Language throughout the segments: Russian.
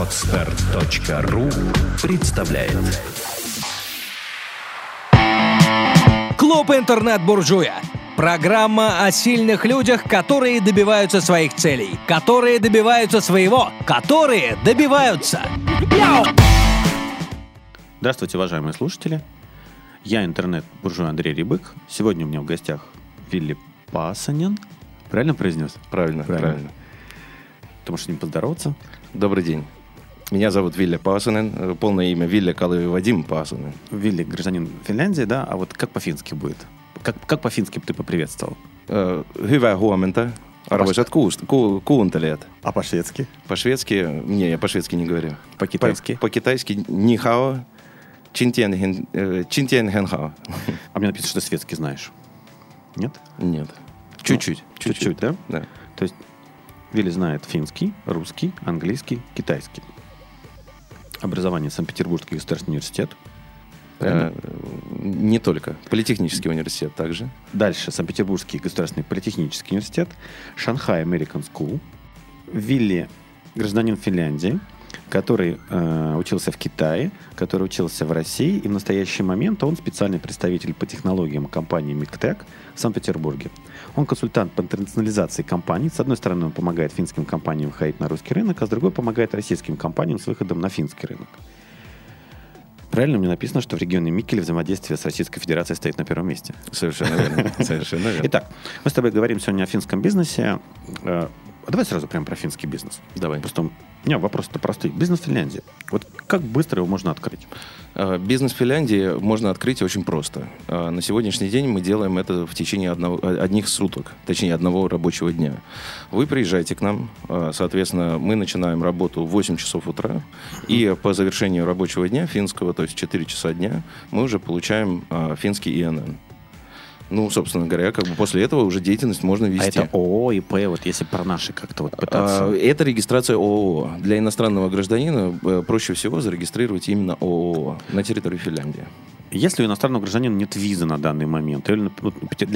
Отстар.ру представляет Клуб интернет-буржуя. Программа о сильных людях, которые добиваются своих целей, которые добиваются своего, которые добиваются. Здравствуйте, уважаемые слушатели. Я интернет-буржуй Андрей Рябык. Сегодня у меня в гостях Вилли Пасанин. Правильно произнес? Правильно, правильно. Ты можешь с ним поздороваться? Добрый день. Меня зовут Вилля Пасанен. Полное имя Вилля Калыви Вадим Пасанен. Вилли гражданин Финляндии, да? А вот как по-фински будет? Как, как по-фински ты поприветствовал? Э, Hyvää huomenta. Arvoisat kuust- ку- kuuntelijat. А по-шведски? По-шведски... Не, я по-шведски не говорю. По-китайски? По- По-китайски нихао. Чинтен хен- э, хенхао. А мне написано, что светский знаешь. Нет? Нет. Чуть-чуть. Ну, чуть-чуть, да? Да. То есть Вилли знает финский, русский, английский, китайский. Образование Санкт-Петербургский государственный университет. Не только. Политехнический университет также. Дальше Санкт-Петербургский государственный политехнический университет, Шанхай American School, Вилли гражданин Финляндии, который э, учился в Китае, который учился в России, и в настоящий момент он специальный представитель по технологиям компании Миктек в Санкт-Петербурге. Он консультант по интернационализации компаний. С одной стороны, он помогает финским компаниям выходить на русский рынок, а с другой помогает российским компаниям с выходом на финский рынок. Правильно мне написано, что в регионе Микеле взаимодействие с Российской Федерацией стоит на первом месте. Совершенно верно. Совершенно верно. Итак, мы с тобой говорим сегодня о финском бизнесе. А Давай сразу прям про финский бизнес. Давай. Просто у меня вопрос-то простой. Бизнес в Финляндии. Вот как быстро его можно открыть? Э, Бизнес в Финляндии можно открыть очень просто. Э, На сегодняшний день мы делаем это в течение одного, одних суток, точнее одного рабочего дня. Вы приезжаете к нам, соответственно, мы начинаем работу в 8 часов утра, и по завершению рабочего дня финского, то есть 4 часа дня, мы уже получаем финский ИНН. Ну, собственно говоря, как бы после этого уже деятельность можно А вести. это ООО, ИП, вот если про наши как-то вот пытаться. А, Это регистрация ООО. Для иностранного гражданина э, проще всего зарегистрировать именно ООО на территории Финляндии. Если у иностранного гражданина нет визы на данный момент, или,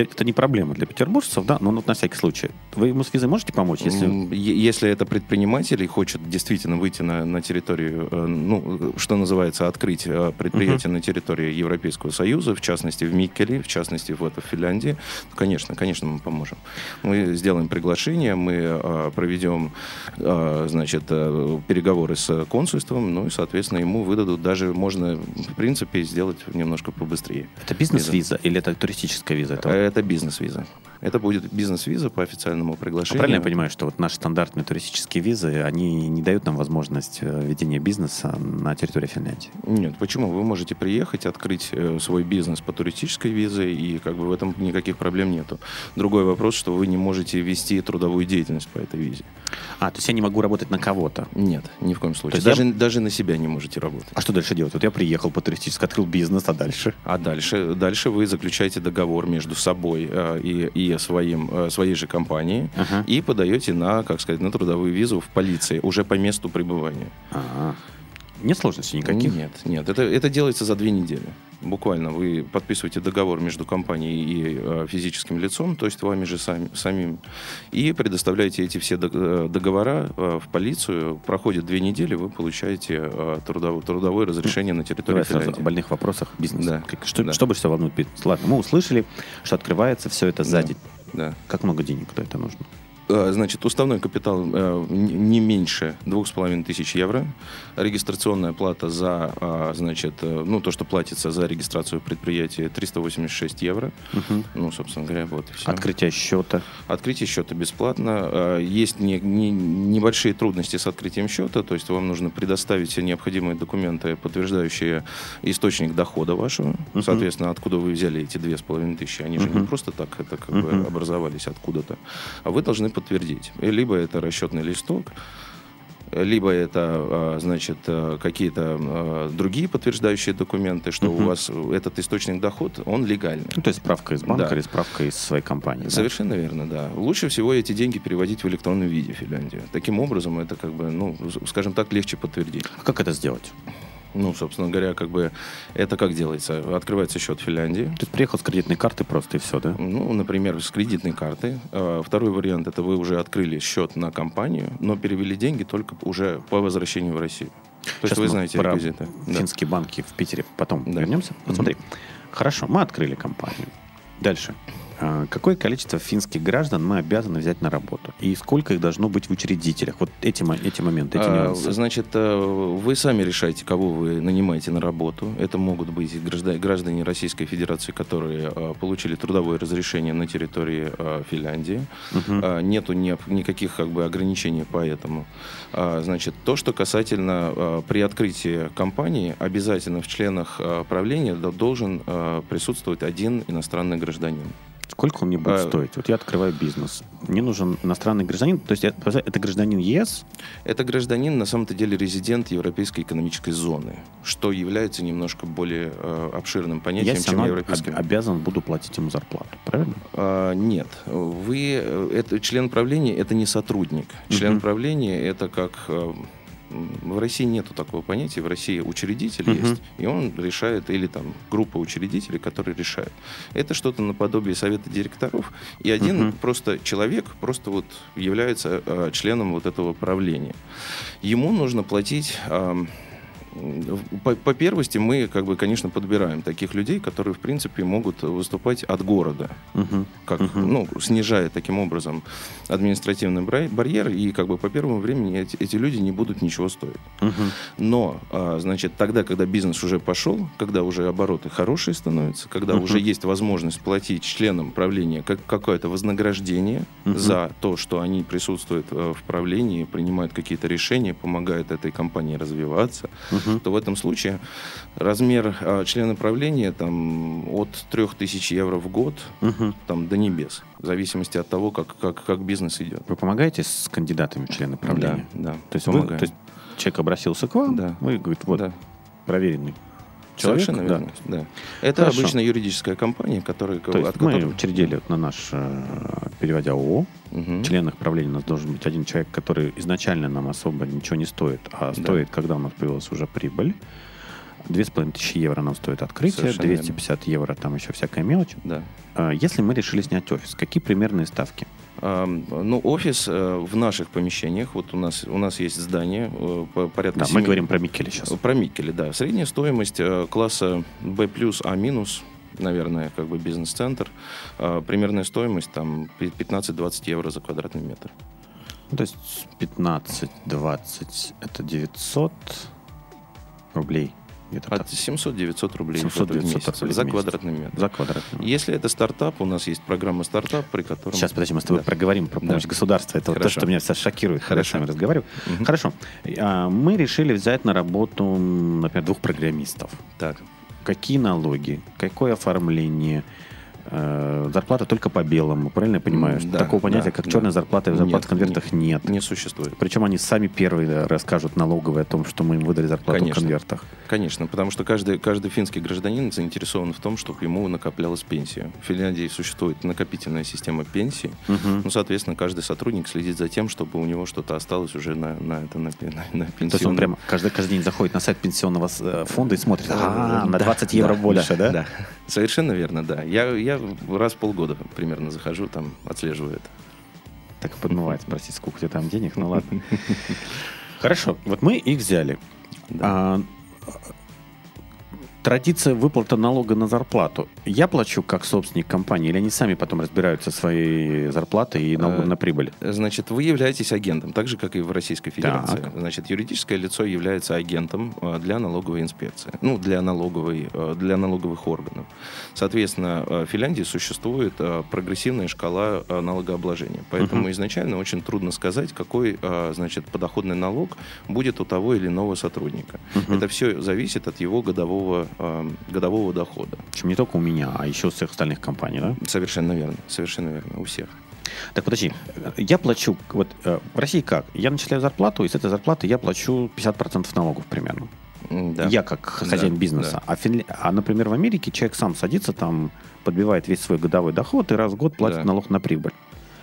это не проблема для петербуржцев, да, но вот на всякий случай. Вы ему с визой можете помочь, если... Если это предприниматель и хочет действительно выйти на, на территорию, э, ну, что называется, открыть э, предприятие на территории Европейского Союза, в частности в Миккеле, в частности вот в Финляндии, то, конечно, конечно, мы поможем. Мы сделаем приглашение, мы э, проведем, значит, переговоры с консульством, ну и, соответственно, ему выдадут даже, можно, в принципе, сделать немножко побыстрее. Это бизнес-виза или это туристическая виза? Это Это бизнес-виза. Это будет бизнес-виза по официальному А приглашению. правильно я понимаю, что вот наши стандартные туристические визы, они не дают нам возможность э, ведения бизнеса на территории Финляндии? Нет, почему? Вы можете приехать, открыть э, свой бизнес по туристической визе, и как бы в этом никаких проблем нету. Другой вопрос, что вы не можете вести трудовую деятельность по этой визе. А, то есть я не могу работать на кого-то. Нет, ни в коем случае. То есть Даже, даже на себя не можете работать. А что дальше делать? Вот я приехал по туристически, открыл бизнес, а дальше? А дальше, дальше вы заключаете договор между собой э, и, и своим, э, своей же компанией Ага. и подаете на, как сказать, на трудовую визу в полиции уже по месту пребывания. А, Нет сложностей никаких? Нет, нет. Это, это делается за две недели. Буквально вы подписываете договор между компанией и э, физическим лицом, то есть вами же сами, самим, и предоставляете эти все э, договора э, в полицию. Проходит две недели, вы получаете э, трудовое, трудовое разрешение на территории Давай сразу Финляндии. о больных вопросах бизнеса. Да. Как- Что, Да. что больше всего волнует бизнес? Ладно, мы услышали, что открывается все это за Да. Да. Как много денег кто это нужно? Э, Значит, уставной капитал э, не меньше двух с половиной тысяч евро. Регистрационная плата за, а, значит, э, ну, то, что платится за регистрацию предприятия, 386 евро. Ну, собственно говоря, вот все. Открытие счета. Открытие счета бесплатно. Э, Есть не- не- небольшие трудности с открытием счета, то есть вам нужно предоставить все необходимые документы, подтверждающие источник дохода вашего, соответственно, откуда вы взяли эти две с половиной тысячи. Они же не просто так это как бы Мгм. образовались откуда-то, а вы должны подтвердить. Либо это расчетный листок, либо это, а, значит, а, какие-то а, другие подтверждающие документы, что у Мгм. вас этот источник доход, он легальный. Ну, то есть справка из банка Да. или справка из своей компании. да? Совершенно верно, да. Лучше всего эти деньги переводить в электронном виде в Финляндию. Таким образом, это как бы, ну, скажем так, легче подтвердить. А Как это сделать? Ну, собственно говоря, как бы это как делается? Открывается счет в Финляндии. Есть приехал с кредитной карты просто и все, да? Ну, например, с кредитной карты. А, Второй вариант это вы уже открыли счет на компанию, но перевели деньги только уже по возвращению в Россию. То есть вы знаете про реквизиты. Да. финские банки в Питере потом Да. вернемся. Смотри. Хорошо, мы открыли компанию. Дальше. А, Какое количество финских граждан мы обязаны взять на работу? И сколько их должно быть в учредителях? Вот эти, эти моменты, эти А, нюансы. Значит, э, вы сами решаете, кого вы нанимаете на работу. Это могут быть и гражда- граждане Российской Федерации, которые э, получили трудовое разрешение на территории э, Финляндии. А, Нету ни- никаких как бы ограничений по этому. А, Значит, то, что касательно при открытии компании, обязательно в членах правления до- должен присутствовать один иностранный гражданин. Сколько он мне будет а- стоить? Вот я открываю бизнес. Мне нужен иностранный гражданин. То есть это, это гражданин ЕС? Это гражданин, на самом-то деле, резидент Европейской экономической зоны, что является немножко более э, обширным понятием, Я чем европейский. об- обязан буду платить ему зарплату. Правильно? А, нет, вы э, это член правления, это не сотрудник. Член Мгм. правления это как э, в России нету такого понятия. В России учредитель Мгм. есть, и он решает, или там группа учредителей, которые решают. Это что-то наподобие совета директоров, и один Мгм. просто человек просто вот является э, членом вот этого правления. Ему нужно платить. ам, по, по первости мы, как бы, конечно, подбираем таких людей, которые, в принципе, могут выступать от города Мгм. как, Мгм. ну, снижая таким образом административный барьер, и как бы по первому времени эти, эти люди не будут ничего стоить. Мгм. Но, а, значит, тогда, когда бизнес уже пошел, когда уже обороты хорошие становятся, когда Мгм. уже есть возможность платить членам правления как, какое-то вознаграждение Мгм. за то, что они присутствуют э, в правлении, принимают какие-то решения, помогают этой компании развиваться, Мгм. то в этом случае размер а, члена правления там, от 3000 евро в год Мгм. там, до небес, в зависимости от того, как, как, как бизнес идет. Вы помогаете с кандидатами в члены правления? Да, да. То есть, вы- то есть человек обратился к вам, Да. вы говорите, вот, Да. проверенный человек. Совершенно да. верно. Да. Это Хорошо. обычно юридическая компания, которая... То есть от мы которой- учредили вот на наш, э, переводя ООО, в членах правления у нас должен быть один человек, который изначально нам особо ничего не стоит, а Да. стоит, когда у нас появилась уже прибыль. Две с половиной тысячи евро нам стоит открытие, Совершенно 250 евро там еще всякая мелочь. Да. А Если мы решили снять офис, какие примерные ставки? А, ну, офис э, в наших помещениях, вот у нас, у нас есть здание, э, по- порядка Да, мы семи- говорим про Микеле сейчас. Про Микеле, да. Средняя стоимость э, класса B+, А-, наверное, как бы бизнес-центр. Примерная стоимость там пи- 15-20 евро за квадратный метр. Ну, то есть 15-20 это 900 рублей. Где-то От так. 700-900 рублей 700-900 в месяц рублей в за квадратный метр. За квадратный. Если это стартап, у нас есть программа стартап, при котором... Сейчас, подожди, мы с тобой Да. проговорим про помощь Да. государства. Это вот то, Хорошо. что меня сейчас шокирует, когда я с Хорошо. вами разговариваю. Мгм. Хорошо. А, Мы решили взять на работу, например, двух программистов. Так. Какие налоги? Какое оформление? Э, Зарплата только по белому, правильно я понимаю? Да, Такого понятия, да, как да. черная зарплата в конвертах нет. Не существует. Причем они сами первые расскажут налоговые о том, что мы им выдали зарплату Конечно. в конвертах. Конечно, потому что каждый, каждый финский гражданин заинтересован в том, чтобы ему накоплялась пенсия. В Финляндии существует накопительная система пенсии. Мгм. Ну, соответственно, каждый сотрудник следит за тем, чтобы у него что-то осталось уже на, на, это, на, на, на То есть он пенсионном- прямо каждый, каждый день заходит на сайт пенсионного э, фонда и смотрит, а, на Да, 20 евро больше, да? Да, совершенно верно, да. Я, я раз в полгода примерно захожу, там, отслеживаю это. Так и подмывает спросить, сколько у тебя там денег, ну ладно. Хорошо, вот мы их взяли. А, Традиция выплаты налога на зарплату. Я плачу как собственник компании, или они сами потом разбираются своей зарплатой и налогом Э, на прибыль? Значит, вы являетесь агентом, так же, как и в Российской Федерации. Так. Значит, юридическое лицо является агентом э, для налоговой инспекции, ну, для, налоговой, э, для налоговых органов. Соответственно, в Финляндии существует прогрессивная шкала налогообложения. Поэтому Мгм. изначально очень трудно сказать, какой, значит, подоходный налог будет у того или иного сотрудника. Мгм. Это все зависит от его годового, э, годового дохода. Причем не только у меня, а еще у всех остальных компаний, да? Совершенно верно, совершенно верно, у всех. Так, подожди, я плачу, вот э, в России как? Я начисляю зарплату, и с этой зарплаты я плачу 50% налогов примерно. Да. Я как хозяин Да, бизнеса. да. А, Финля- а, например, в Америке человек сам садится там, подбивает весь свой годовой доход и раз в год платит Да. налог на прибыль.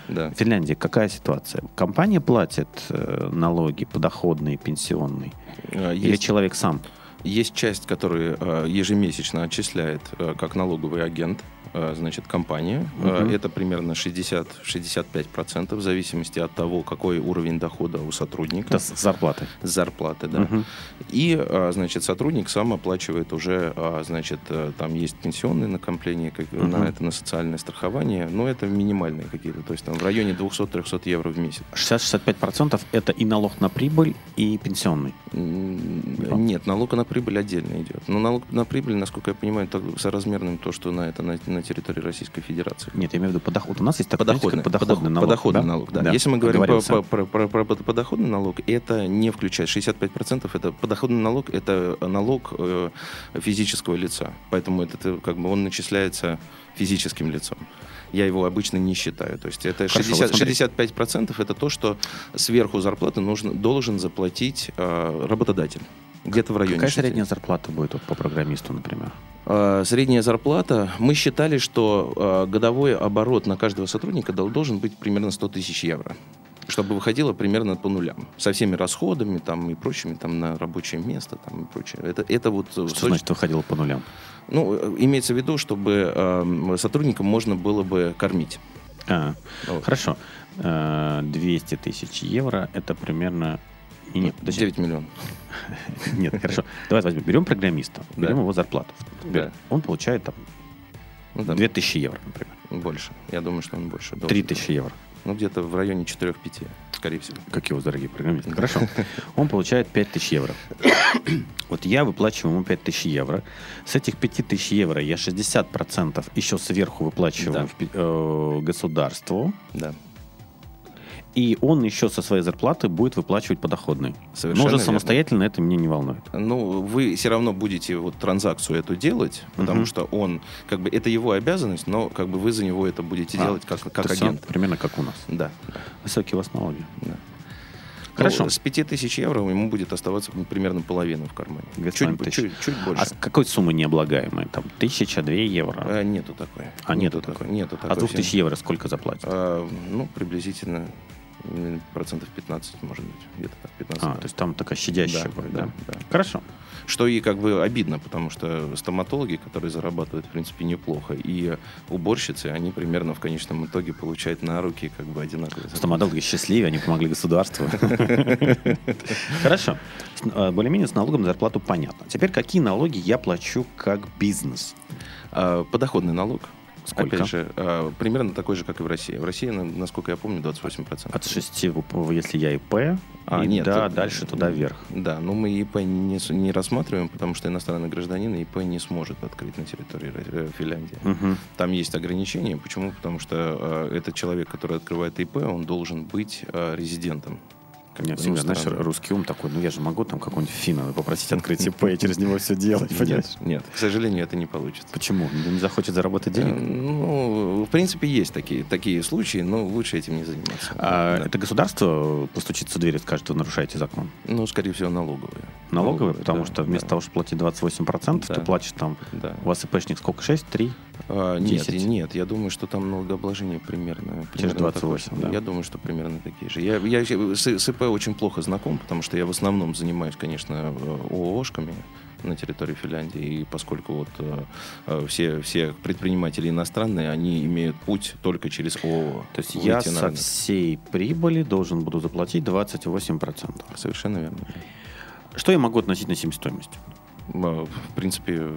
Да. В Финляндии какая ситуация? Компания платит э, налоги подоходные, пенсионные? Или есть- человек сам? Есть часть, которую э, ежемесячно отчисляет э, как налоговый агент, значит, компания. Э, Мгм. Это примерно 60-65% в зависимости от того, какой уровень дохода у сотрудника. Это с зарплаты. С зарплаты, да. Мгм. И, а, значит, сотрудник сам оплачивает уже, значит, э, там есть пенсионные накопления, как, Мгм. на это на социальное страхование, но это минимальные какие-то, то есть там в районе 200-300 евро в месяц. 60-65% это и налог на прибыль, и пенсионный. Нет, налог на прибыль отдельно идет. Но налог на прибыль, насколько я понимаю, так соразмерным то, что на это на, на территории Российской Федерации. Нет, я имею в виду подоход. У нас есть такой Подоходный, подоходный подох- налог. подоходный да? налог, да. Если мы говорим про, про- про- про- подоходный налог, это не включает 65%. Это подоходный налог, это налог э, физического лица. Поэтому это э, как бы он начисляется физическим лицом. Я его обычно не считаю. То есть это Хорошо, 60, вот смотри. 65% это то, что сверху зарплаты нужно, должен заплатить э, работодатель. Где-то в районе. Какая 60. средняя зарплата будет вот по программисту, например? Э, Средняя зарплата. Мы считали, что э, годовой оборот на каждого сотрудника дол- должен быть примерно 100 тысяч евро чтобы выходило примерно по нулям. Со всеми расходами там, и прочими, там, на рабочее место там, и прочее. Это, это вот... Что точ- значит выходило по нулям? Ну, э, имеется в виду, чтобы э, сотрудникам можно было бы кормить. А, Вот. хорошо. Э, 200 тысяч евро это примерно... Не, не, подожди. 9 миллионов. Нет, хорошо. Давай возьмем. Берем программиста, берем его зарплату. Он получает там Ну, там 2000 евро, например. Больше. Я думаю, что он больше. должен. 3000 евро. Ну, где-то в районе 4-5, скорее всего. Как его дорогие программисты. Хорошо. Он получает 5000 евро. Вот я выплачиваю ему 5000 евро. С этих 5000 евро я 60% еще сверху выплачиваю Да. в пи- э, государству. Да. И он еще со своей зарплаты будет выплачивать подоходный. Совершенно Но уже верно. самостоятельно это меня не волнует. Ну, вы все равно будете вот транзакцию эту делать, потому Мгм. что он, как бы, это его обязанность, но как бы вы за него это будете А, делать как, как агент. Примерно как у нас. Да. Высокие у вас налоги. да. Хорошо. Ну, с 5000 евро ему будет оставаться примерно половина в кармане. Чуть, тысячи. чуть, чуть больше. А с какой суммы необлагаемой? Там тысяча, две евро? А, нету такой. А, нету такой? Нету такой. а двух тысяч евро сколько заплатят? А, ну, приблизительно процентов 15, может быть. Где-то так, 15. А, то есть там такая щадящая Да, будет, да, да? да. Хорошо. Что и как бы обидно, потому что стоматологи, которые зарабатывают, в принципе, неплохо, и уборщицы, они примерно в конечном итоге получают на руки как бы одинаковые. Стоматологи счастливее, они помогли государству. Хорошо. Э, Более-менее с налогом на зарплату понятно. Теперь какие налоги я плачу как бизнес? А, Подоходный налог. Сколько? Опять же, а, примерно такой же, как и в России. В России, на- насколько я помню, 28%. От 6, если я ИП, А, и нет, да, это- дальше туда вверх. Да, но мы ИП не, не рассматриваем, потому что иностранный гражданин ИП не сможет открыть на территории э, Финляндии. Мгм. Там есть ограничения. Почему? Потому что э, этот человек, который открывает ИП, он должен быть э, резидентом. Мне бы, всегда, ну, знаешь, русский ум такой, ну я же могу там какого-нибудь финна попросить открыть ИП и через него все делать, понимаешь? Нет, нет, к сожалению, это не получится. Почему? Не захочет заработать Э, денег? Ну, в принципе, есть такие, такие случаи, но лучше этим не заниматься. А Да. это государство постучится в дверь и скажет, вы нарушаете закон? Ну, скорее всего, налоговые. Налоговые, потому да, что вместо да. того, чтобы платить 28%, ты Да. платишь там, Да. у вас ИПшник сколько, 6, 3? А, нет, 10. нет, я думаю, что там налогообложение примерно. Те же примерно 28, такое да. Я думаю, что примерно такие же. Я, я с, с ИП очень плохо знаком, потому что я в основном занимаюсь, конечно, э, ООшками на территории Финляндии, и поскольку вот э, э, все, все предприниматели иностранные, они имеют путь только через ООО. То есть я на со рынок. всей прибыли должен буду заплатить 28%. Совершенно верно. Что я могу относительно себестоимости? Э, В принципе,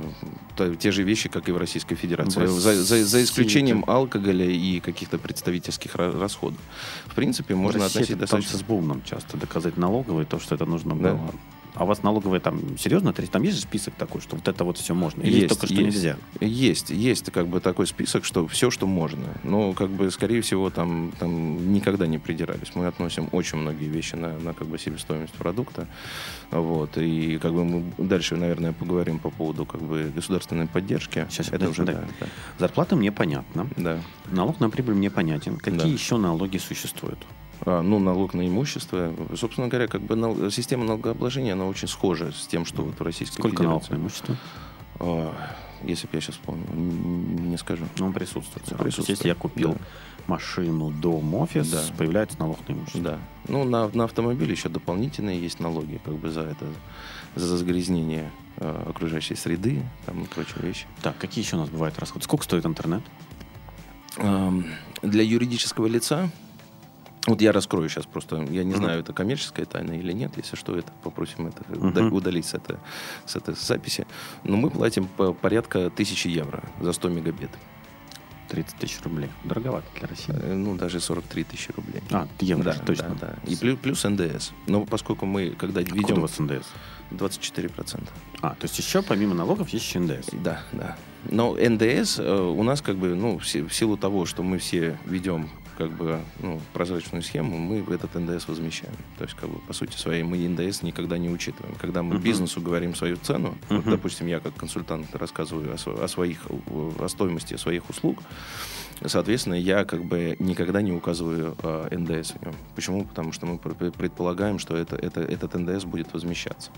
та- те же вещи, как и в Российской Федерации. В За, за- за исключением это- алкоголя и каких-то представительских ра- расходов. В принципе, можно В России относить достаточно... танцы с бубном часто, доказать налоговые, то, что это нужно Да. было. А у вас налоговые там серьезно? Там есть же список такой, что вот это вот все можно? Или Есть, только что есть. нельзя? Есть, есть как бы такой список, что все, что можно. Но, как бы, скорее всего, там, там никогда не придирались. Мы относим очень многие вещи на, на как бы себестоимость продукта. Вот. И как бы мы дальше, наверное, поговорим по поводу как бы государственной поддержки. Сейчас, это уже, да. да, Зарплата мне понятна. да. Налог на прибыль мне понятен. Какие Да. еще налоги существуют? А, ну, налог на имущество. Собственно говоря, как бы нал- система налогообложения, она очень схожа с тем, что вот в Российской Сколько налог Федерации. на имущество? А, если бы я сейчас н- не скажу. Ну, он присутствует. То есть, Присутствует, Если я купил да. машину, дом, офис, Да. появляется налог на имущество. Да. Ну, на, на автомобиль еще дополнительные есть налоги, как бы за это, за загрязнение э, окружающей среды, там и прочие вещи. Так, какие еще у нас бывают расходы? Сколько стоит интернет? Эм, Для юридического лица, вот я раскрою сейчас просто, я не знаю, это коммерческая тайна или нет, если что, это попросим это уда- удалить с, это, с этой записи. Но мы платим по- порядка тысячи евро за 100 мегабит. 30 тысяч рублей. Дороговато для России. Э, Ну, даже 43 тысячи рублей. А, евро, да, точно. да, да. И плюс, плюс НДС. Но поскольку мы, когда Откуда ведем у вас НДС? 24%. А, то есть еще помимо налогов есть еще НДС. Да, да. Но НДС э, у нас как бы, ну, в силу того, что мы все ведем как бы ну, прозрачную схему, мы этот НДС возмещаем. То есть, как бы, по сути своей, мы НДС никогда не учитываем. Когда мы бизнесу говорим свою цену, вот, допустим, я как консультант рассказываю о, о своих, о стоимости своих услуг, соответственно, я как бы никогда не указываю э, НДС в нем. Почему? Потому что мы пр- предполагаем, что это, это, этот НДС будет возмещаться.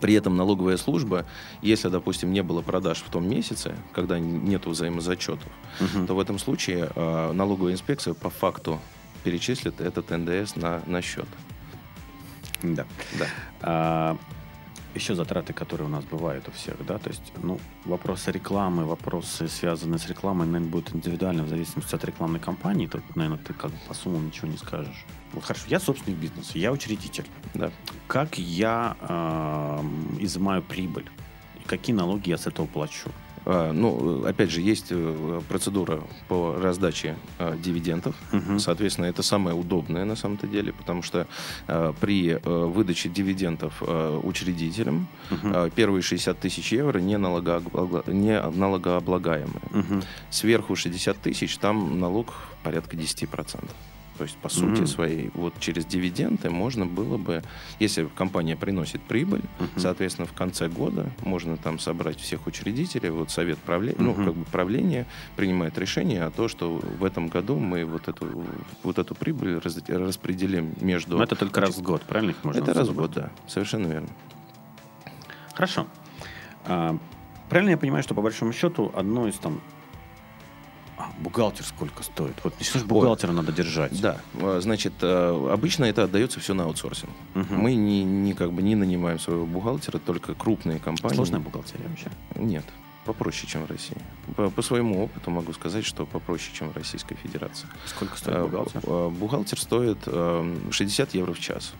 При этом налоговая служба, если, допустим, не было продаж в том месяце, когда нет взаимозачетов, то в этом случае э, налоговая инспекция по факту перечислит этот НДС на, на счет. Да. Да. А, еще затраты, которые у нас бывают у всех, да, то есть, ну, вопросы рекламы, вопросы, связанные с рекламой, наверное, будут индивидуально в зависимости от рекламной кампании. Тут, наверное, ты как бы по суммам ничего не скажешь. Вот хорошо, я собственник бизнеса, я учредитель. Да. Как я эм, изымаю прибыль? И какие налоги я с этого плачу? А, Ну, опять же, есть э, процедура по раздаче э, дивидендов. Соответственно, это самое удобное на самом-то деле, потому что э, при э, выдаче дивидендов э, учредителям э, первые 60 тысяч евро не, налогообла- не налогооблагаемые. Сверху 60 тысяч там налог порядка 10%. То есть, по сути своей, вот через дивиденды можно было бы, если компания приносит прибыль, соответственно, в конце года можно там собрать всех учредителей, вот совет правления, ну, как бы правление принимает решение о том, что в этом году мы вот эту, вот эту прибыль раз- распределим между... Но это только раз в год, правильно их можно Это раз в год, да, совершенно верно. Хорошо. А, правильно я понимаю, что по большому счету одно из там... А, бухгалтер сколько стоит? Вот что ж бухгалтера надо держать? Да, э, значит, э, обычно это отдается все на аутсорсинг. Мы не, не как бы не нанимаем своего бухгалтера, только крупные компании. Сложная бухгалтерия вообще. Нет, попроще, чем в России. По, по своему опыту могу сказать, что попроще, чем в Российской Федерации. Сколько стоит Э, бухгалтер? Бухгалтер стоит э, 60 евро в час.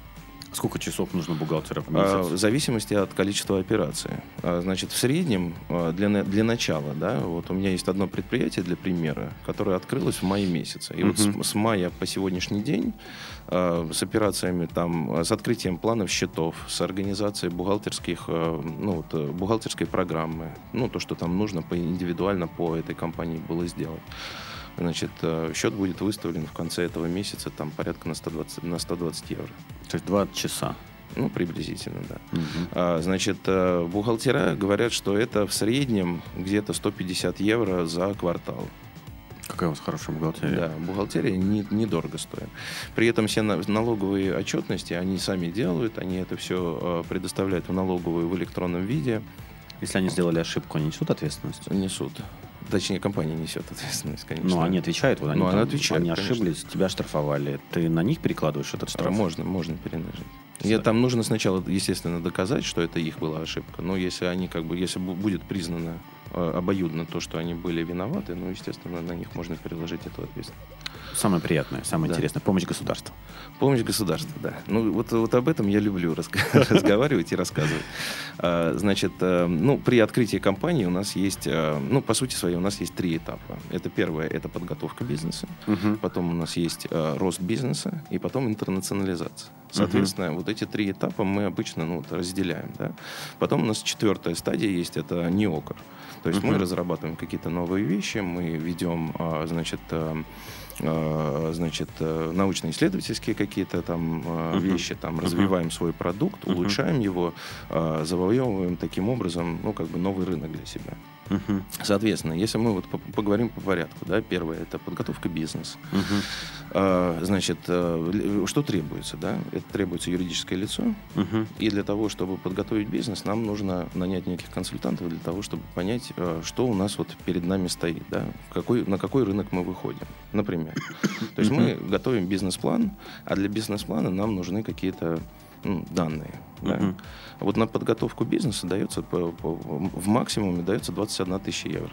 Сколько часов нужно бухгалтера в А, В месяц? зависимости от количества операций. А, Значит, в среднем а, для, для начала, да, вот у меня есть одно предприятие для примера, которое открылось в мае месяце. И вот с, с мая по сегодняшний день с операциями там, с открытием планов счетов, с организацией бухгалтерских, ну, вот, э, бухгалтерской программы, ну, то, что там нужно по, индивидуально по этой компании было сделать. Значит, э, счет будет выставлен в конце этого месяца там порядка на 120, на 120 евро. То есть 20 часа. Ну, приблизительно, да. А, значит, э, бухгалтера говорят, что это в среднем где-то 150 евро за квартал. Какая у вас хорошая бухгалтерия. Да, бухгалтерия не- недорого стоит. При этом все на- налоговые отчетности они сами делают, они это все предоставляют в налоговую в электронном виде, Если они сделали ошибку, они несут ответственность? несут. Точнее, компания несет ответственность, конечно. Ну, они отвечают, вот они, Ну, они там- они конечно. ошиблись, тебя штрафовали. Ты на них перекладываешь этот А, штраф? Можно, можно перенажить. И там нужно сначала, естественно, доказать, что это их была ошибка. Но если они как бы, если бу- будет признано э, обоюдно то, что они были виноваты, ну, естественно, на них можно переложить эту ответственность. Самое приятное, самое Да. интересное. Помощь государства. Помощь государства, да. Ну, вот, вот об этом я люблю разговаривать и рассказывать. А, Значит, э, ну, при открытии компании у нас есть, э, ну, по сути своей, у нас есть три этапа. Это первое, это подготовка бизнеса. Потом у нас есть э, рост бизнеса и потом интернационализация. Соответственно, вот эти три этапа мы обычно ну, вот разделяем. Да? Потом у нас четвертая стадия есть, это неокр. То есть мы разрабатываем какие-то новые вещи, мы ведем, а, значит, э, э, значит, э, научно-исследовательские какие-то там э, вещи, там, развиваем свой продукт, улучшаем его, завоевываем таким образом, ну, как бы новый рынок для себя. Соответственно, если мы вот по- поговорим по порядку, да, первое это подготовка бизнеса. А, Значит, э, что требуется, да? Это требуется юридическое лицо, и для того, чтобы подготовить бизнес, нам нужно нанять неких консультантов для того, чтобы понять, э, что у нас вот перед нами стоит, да? Какой, на какой рынок мы выходим. Например. То есть мы готовим бизнес-план, а для бизнес-плана нам нужны какие-то данные. Да? Мгм. Вот на подготовку бизнеса дается по- по- в максимуме дается 21 тысяча евро.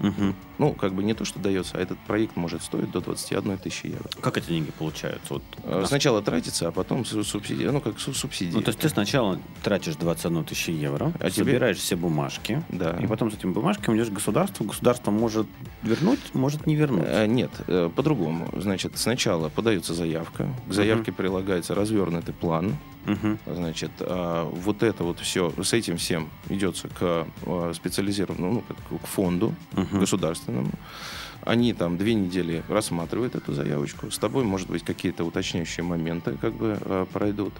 Мгм. Ну, как бы не то, что дается, а этот проект может стоить до 21 тысячи евро. Как эти деньги получаются? Вот, Э, Сначала тратится, а потом су- субсидия, ну, как су- субсидии. Ну, то есть ты сначала тратишь 21 тысячу евро, А тебе- собираешь все бумажки, Да. и потом с этими бумажками идешь к государству. Государство может вернуть, может не вернуть. Э, Нет, э, по-другому. Значит, сначала подается заявка, к заявке прилагается развернутый план. Мгм. Значит, а, вот это вот все, с этим всем идется к а, специализированному, ну, к фонду Мгм. государственному. Они там две недели рассматривают эту заявочку. С тобой, может быть, какие-то уточняющие моменты как бы а, пройдут.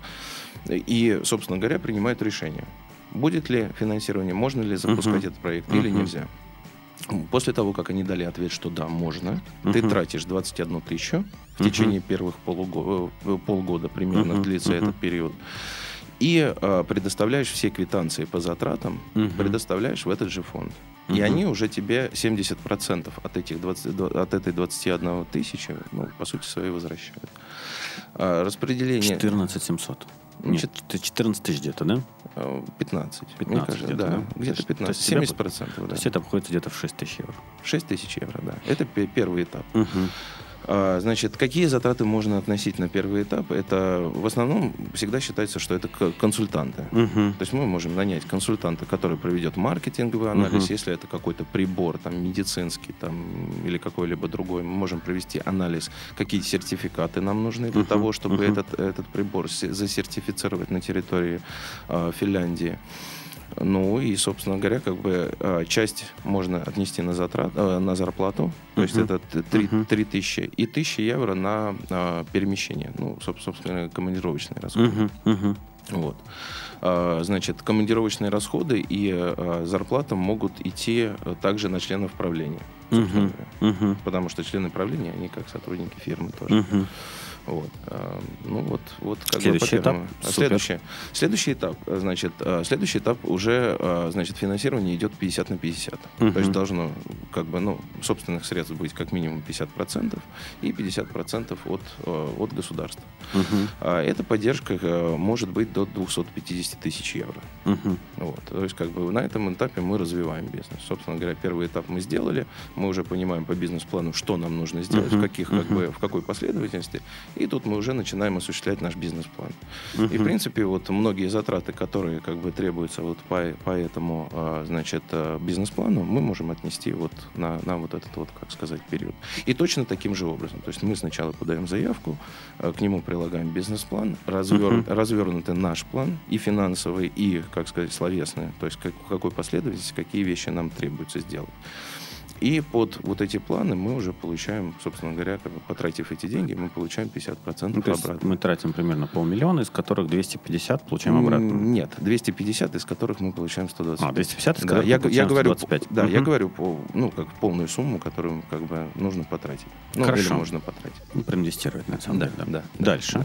И, собственно говоря, принимают решение. Будет ли финансирование, можно ли запускать Мгм. этот проект или Мгм. нельзя. После того, как они дали ответ, что да, можно, ты Мгм. тратишь 21 тысячу в Мгм. течение первых полуго- э, полгода примерно Мгм. длится Мгм. этот период. И э, предоставляешь все квитанции по затратам, Мгм. предоставляешь в этот же фонд. И Мгм. они уже тебе 70% от, этих 20, от этой 21 тысячи, ну, по сути, свои возвращают. А, распределение... 14 700. Нет, чет- ты 14 тысяч где-то, да? э, 15. мне 15 кажется, где-то, да. То Где-то есть- 15. то есть тебе- 70 процентов, То да. есть это обходится где-то в 6 тысяч евро. 6 тысяч евро, да. Это пе- первый этап. Мгм. А, Значит, какие затраты можно относить на первый этап? Это в основном всегда считается, что это консультанты. Мгм. То есть мы можем нанять консультанта, который проведет маркетинговый анализ. Мгм. Если это какой-то прибор там, медицинский там, или какой-либо другой, мы можем провести анализ, какие сертификаты нам нужны для Мгм. того, чтобы Мгм. этот, этот прибор се- засертифицировать на территории а, Финляндии. Ну и, собственно говоря, как бы а, часть можно отнести на, затрат, а, на зарплату, то есть это т- три Мгм. три тысячи, и 1000 евро на а, перемещение, ну, соб- собственно, командировочные расходы. Вот. А, Значит, командировочные расходы и зарплата могут идти а, также на членов правления. Потому что члены правления, они как сотрудники фирмы тоже. Вот. А, Ну вот, вот как Следующий бы этап? А Супер. Следующий, следующий этап, а, значит, следующий этап уже, значит, финансирование идет 50 на 50. Мгм. То есть должно, как бы, ну, собственных средств быть как минимум 50% и 50% от, от государства. А Эта поддержка может быть до 250 тысяч евро. Мгм. Вот. То есть, как бы на этом этапе мы развиваем бизнес. Собственно говоря, первый этап мы сделали, мы уже понимаем по бизнес-плану, что нам нужно сделать, Мгм, в каких, как мгм. бы, в какой последовательности, и тут мы уже начинаем осуществлять наш бизнес-план. И, в принципе, вот многие затраты, которые как бы требуются вот по, по этому, а, значит, а, бизнес-плану, мы можем отнести вот на, на вот этот вот, как сказать, период. И точно таким же образом. То есть мы сначала подаем заявку, а, к нему прилагаем бизнес-план, развер- Мгм. развернутый наш план и финансовый, и, как сказать, словесный. То есть как, какой последовательности, какие вещи нам требуется сделать. И под вот эти планы мы уже получаем, собственно говоря, как бы потратив эти деньги, мы получаем 50% Ну, то есть обратно. мы тратим примерно полмиллиона, из которых 250 получаем обратно. Нет, 250, из которых мы получаем 120. А, 250, из Да, которых я, мы я получаем говорю, 125. да, я Мгм. говорю по, ну, как полную сумму, которую как бы нужно потратить. Ну, Хорошо. или можно потратить. Ну, проинвестировать, на самом Да, деле. да, да, Дальше.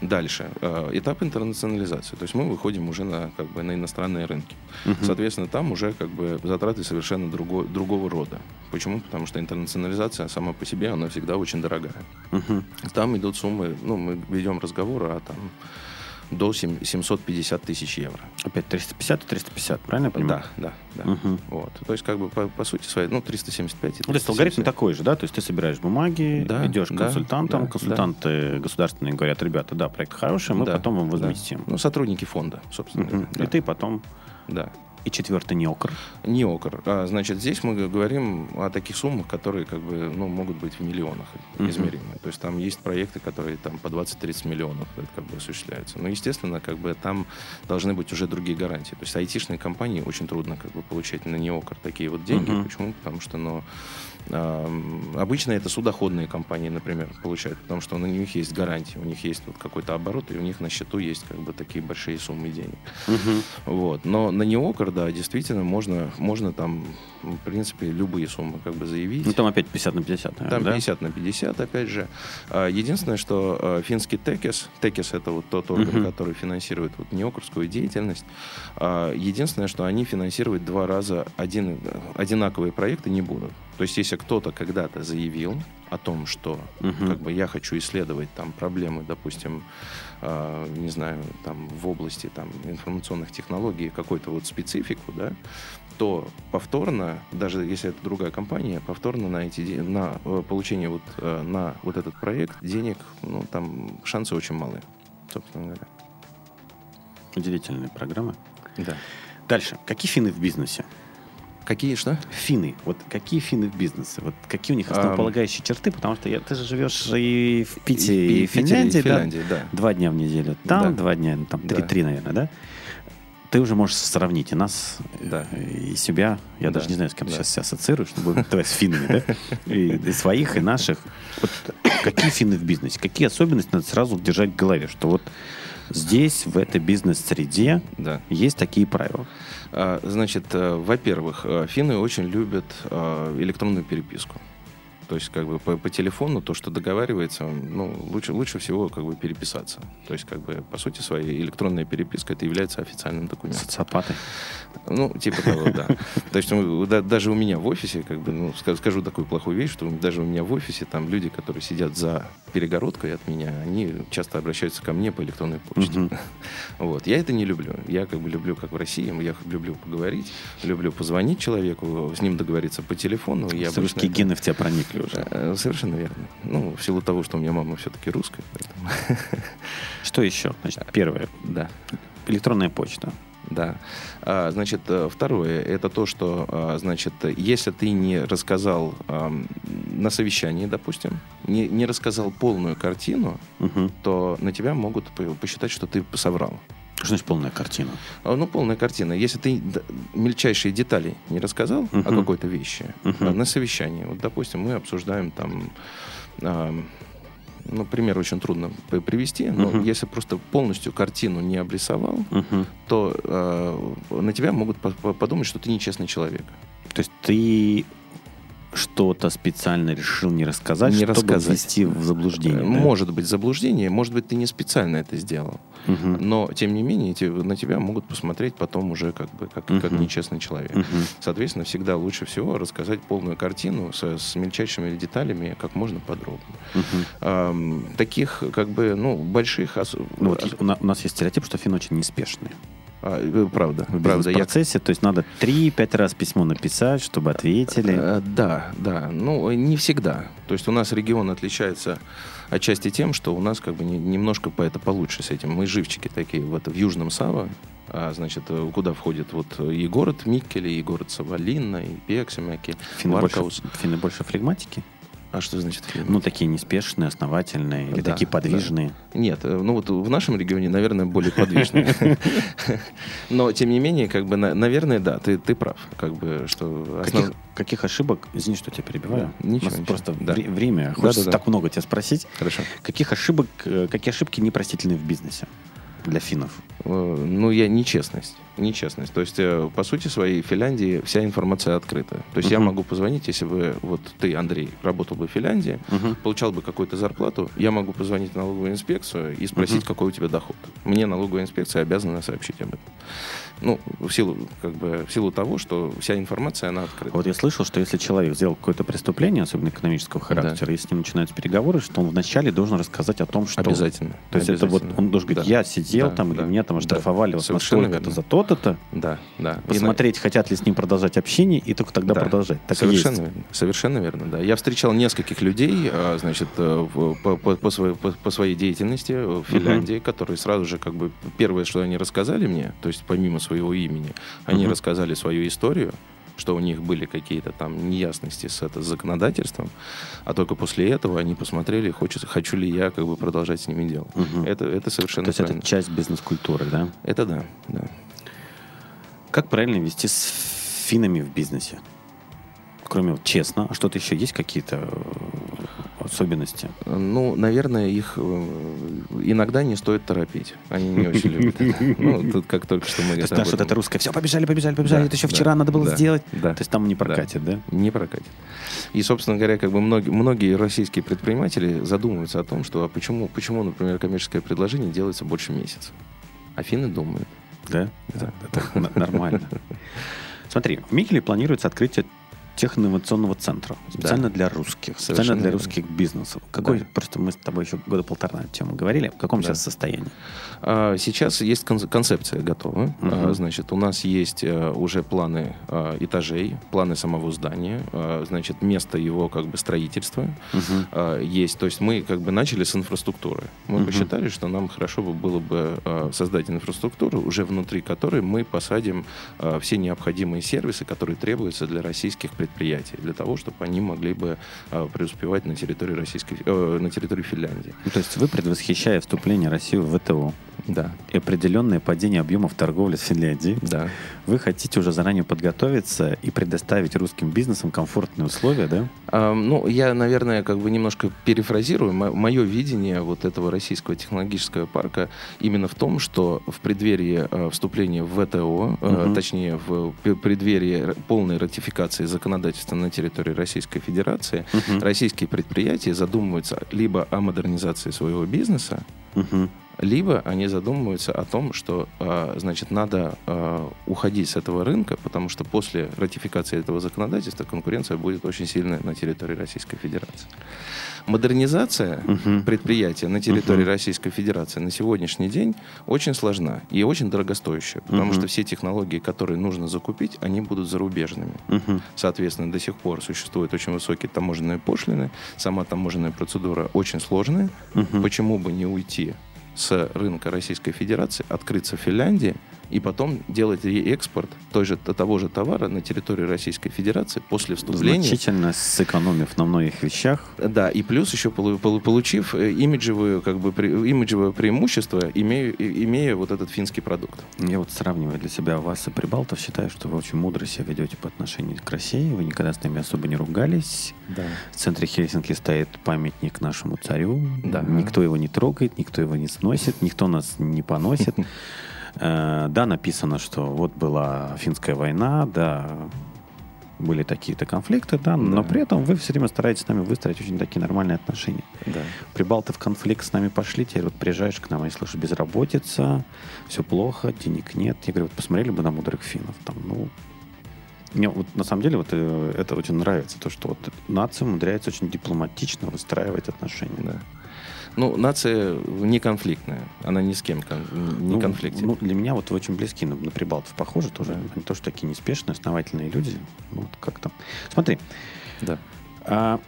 Дальше. Э, Этап интернационализации. То есть мы выходим уже на, как бы, на иностранные рынки. Мгм. Соответственно, там уже как бы затраты совершенно друго- другого рода. Почему? Потому что интернационализация сама по себе, она всегда очень дорогая. Мгм. Там идут суммы, ну, мы ведем разговоры о там до сем- 750 тысяч евро. Опять 350 и 350, правильно я понимаю? Да, да, да. Мгм. Вот. То есть, как бы, по, по сути своей, ну, 375 и Ну, то есть алгоритм 370. такой же, да? То есть ты собираешь бумаги, Да, идешь к да, консультантам, да, консультанты государственные говорят, ребята, да, проект хороший, мы Да, потом вам да. возместим. Ну, сотрудники фонда, собственно Мгм. говоря. И Да, ты потом... да. И четвертый неокр. Не окр. А, значит, здесь мы говорим о таких суммах, которые как бы, ну, могут быть в миллионах Мгм. измеримые. То есть там есть проекты, которые там по 20-30 миллионов как бы осуществляются. Но, естественно, как бы там должны быть уже другие гарантии. То есть айтишные компании очень трудно как бы получать на неокр такие вот деньги. Мгм. Почему? Потому что, ну, обычно это судоходные компании, например, получают, потому что у них есть гарантия, у них есть вот какой-то оборот, и у них на счету есть как бы такие большие суммы денег. Вот. Но на неокр, да, действительно, можно, можно там, в принципе, любые суммы как бы заявить. Ну, там опять 50 на 50, наверное, Там да? 50 на 50, опять же. А, Единственное, что а, финский ТЭКИС, ТЭКИС это вот тот орган, Мгм. который финансирует вот неокрскую деятельность. А, Единственное, что они финансировать два раза один, одинаковые проекты не будут. То есть, если кто-то когда-то заявил о том, что Мгм. как бы я хочу исследовать там проблемы, допустим, э, не знаю, там в области там информационных технологий какую-то вот специфику, да, то повторно, даже если это другая компания, повторно на эти на э, получение вот э, на вот этот проект денег, ну там шансы очень малы, собственно говоря. Удивительная программа. Да. Дальше. Какие финны в бизнесе? Какие что? Финны. Вот какие финны в бизнесе? Вот какие у них основополагающие черты? Потому что я, ты же живешь и в Питере, и, И в Питере, и Финляндии, да? Финляндии, да. Два дня в неделю. Там Да. два дня, ну, там Да. три-три, наверное, да? Ты уже можешь сравнить и нас, Да. и себя. Я Да. даже не знаю, с кем Да. сейчас себя ассоциируешь, чтобы давай с финнами, да? И, и своих, и наших. Вот какие финны в бизнесе? Какие особенности надо сразу держать в голове? Что вот здесь, в этой бизнес-среде, Да. есть такие правила. А, Значит, э, во-первых, э, финны очень любят э, электронную переписку. То есть, как бы по, по телефону то, что договаривается, ну, лучше, лучше всего как бы переписаться. То есть, как бы, по сути своей, электронная переписка это является официальным документом. Социопаты. Ну, типа того, да. То есть, да- даже у меня в офисе, как бы, ну, ска- скажу такую плохую вещь, что даже у меня в офисе там люди, которые сидят за перегородкой от меня, они часто обращаются ко мне по электронной почте. Вот. Я это не люблю. Я как бы люблю, как в России, я люблю поговорить, люблю позвонить человеку, с ним договориться по телефону. Русские гены в тебя проникли уже. Э, Совершенно верно. Ну, в силу того, что у меня мама все-таки русская. поэтому- Что еще? Значит, первое. Да. Электронная почта. Да. А, значит, э, второе, это то, что, а, значит, если ты не рассказал на совещании, допустим, не, не рассказал полную картину, Мгм. то на тебя могут по- посчитать, что ты соврал. Что значит полная картина? А, Ну, полная картина. Если ты мельчайшие детали не рассказал о Мгм. какой-то вещи Мгм. а, на совещании, вот, допустим, мы обсуждаем там, ам, ну, пример очень трудно привести, но Мгм. если просто полностью картину не обрисовал, Мгм. то э, на тебя могут по- по- подумать, что ты нечестный человек. То есть ты что-то специально решил не рассказать, Не чтобы рассказать. ввести в заблуждение. Э, да? Может быть заблуждение, может быть, ты не специально это сделал. Мгм. Но, тем не менее, те- на тебя могут посмотреть потом уже как бы как, как Мгм. нечестный человек. Мгм. Соответственно, всегда лучше всего рассказать полную картину с, с мельчайшими деталями как можно подробно. Мгм. Ам, таких, как бы, ну, больших... ос- Ну, вот у, на- у нас есть стереотип, что финны очень неспешные. А, э, правда, В правда. Я процессе, то есть надо 3-5 раз письмо написать, чтобы ответили. Э, Да, да. Ну, не всегда. То есть у нас регион отличается отчасти тем, что у нас как бы не- немножко по это получше с этим. Мы живчики такие вот в Южном Саво, а, значит, э, куда входит вот и город Миккеле, и город Савалинна, и Пексимяки, Финны больше, Варкаус. финны больше флегматики? А что значит фильм? Ну, такие неспешные, основательные, или Да, такие подвижные. Нет, э, ну вот в нашем регионе, наверное, более подвижные. Но, тем не менее, как бы, на- наверное, да, ты, ты прав. Как бы, что Каких, каких ошибок, извини, что тебя перебиваю, Да, ничего, ничего. просто Да. вре- время, хочется Да-да-да. так много тебя спросить. Хорошо. Каких ошибок, э, какие ошибки непростительны в бизнесе для финнов? Э, Ну, я нечестность. Нечестность. То есть, э, по сути своей, в Финляндии вся информация открыта. То есть, я Мгм. могу позвонить, если бы, вот ты, Андрей, работал бы в Финляндии, Мгм. получал бы какую-то зарплату, я могу позвонить в налоговую инспекцию и спросить, Мгм. какой у тебя доход. Мне налоговая инспекция обязана сообщить об этом. Ну, в силу, как бы, в силу того, что вся информация, она открыта. Вот я слышал, что если человек сделал какое-то преступление, особенно экономического характера, и с ним начинаются переговоры, что он вначале должен рассказать о том, что... Обязательно. То есть это вот он должен говорить, Да. я сидел Да, там, или да, меня там да. оштрафовали вот Совершенно настолько-то за то-то-то, Да, да. И посмотреть, хотят ли с ним продолжать общение, и только тогда Да. продолжать. Так и Совершенно верно. Совершенно верно, да. Я встречал нескольких людей, а, значит, э, по, по- по своей, по- по своей деятельности в Финляндии, которые сразу же, как бы, первое, что они рассказали мне, то есть помимо своего имени, они Мгм. рассказали свою историю, что у них были какие-то там неясности с, это, с законодательством, а только после этого они посмотрели, хочется, хочу ли я как бы продолжать с ними дело. Мгм. Это, это совершенно То есть правильно. это часть бизнес-культуры, да? Это да, да. Как правильно вести с финами в бизнесе? Кроме честно, а что-то еще есть какие-то э, особенности? Ну, наверное, их э, иногда не стоит торопить. Они не очень любят. Ну, тут как только что мы... То есть наше вот это русское, все, побежали, побежали, побежали, это еще вчера надо было сделать. То есть там не прокатит, да? Не прокатит. И, собственно говоря, как бы многие, российские предприниматели задумываются о том, что а почему, почему, например, коммерческое предложение делается больше месяца. А финны думают. Да? Это нормально. Смотри, в Микеле планируется открытие техноинновационного центра. Специально для русских. Специально Совершенно для верно. русских бизнесов. Какой, Да. просто мы с тобой еще года полтора на эту тему говорили. В каком Да. сейчас состоянии? А, Сейчас есть кон- концепция готова. А, Значит, у нас есть э, уже планы а, этажей, планы самого здания, значит, место его как бы строительства а, есть. То есть мы как бы начали с инфраструктуры. Мы Мгм. посчитали, что нам хорошо бы было бы создать инфраструктуру, уже внутри которой мы посадим все необходимые сервисы, которые требуются для российских предприятий, для того, чтобы они могли бы а, преуспевать на территории российской, э, на территории Финляндии. То есть вы, предвосхищая вступление России в ВТО Да, и определенное падение объемов торговли с Финляндией, да. вы хотите уже заранее подготовиться и предоставить русским бизнесам комфортные условия, да? А, Ну, я, наверное, как бы немножко перефразирую. Мое видение вот этого российского технологического парка именно в том, что в преддверии э, вступления в ВТО, э, Мгм. точнее, в преддверии полной ратификации законодательства на территории Российской Федерации, Мгм. российские предприятия задумываются либо о модернизации своего бизнеса, Мгм. Либо они задумываются о том, что, э, значит, надо э, уходить с этого рынка, потому что после ратификации этого законодательства конкуренция будет очень сильная на территории Российской Федерации. Модернизация Мгм. предприятия на территории Мгм. Российской Федерации на сегодняшний день очень сложна и очень дорогостоящая, потому Мгм. что все технологии, которые нужно закупить, они будут зарубежными. Мгм. Соответственно, до сих пор существуют очень высокие таможенные пошлины, сама таможенная процедура очень сложная. Мгм. Почему бы не уйти с рынка Российской Федерации, открыться в Финляндии и потом делать реэкспорт той же, того же товара на территории Российской Федерации после вступления. Значительно сэкономив на многих вещах. Да, и плюс еще полу- полу- получив э, имиджевую, как бы, имиджевое преимущество, имея, имея вот этот финский продукт. Я вот сравнивая для себя вас и прибалтов, считаю, что вы очень мудро себя ведете по отношению к России. Вы никогда с нами особо не ругались. Да. В центре Хельсинки стоит памятник нашему царю. Да. Никто его не трогает, никто его не сносит, никто нас не поносит. Э, Да, написано, что вот была финская война, да, были такие-то конфликты, да, но Да. при этом вы все время стараетесь с нами выстроить очень такие нормальные отношения. Да. Прибалты в конфликт с нами пошли, теперь вот приезжаешь к нам, и слышу, безработица, все плохо, денег нет. Я говорю, вот посмотрели бы на мудрых финнов. Там, ну, мне вот на самом деле вот э, это очень нравится, то, что вот нация умудряется очень дипломатично выстраивать отношения. Да. Ну, нация не конфликтная. Она ни с кем не ну, конфликтит. Ну, для меня вот очень близки на, на прибалтов похожи тоже. Да. Они тоже такие неспешные, основательные люди. Вот как там. Смотри, да. а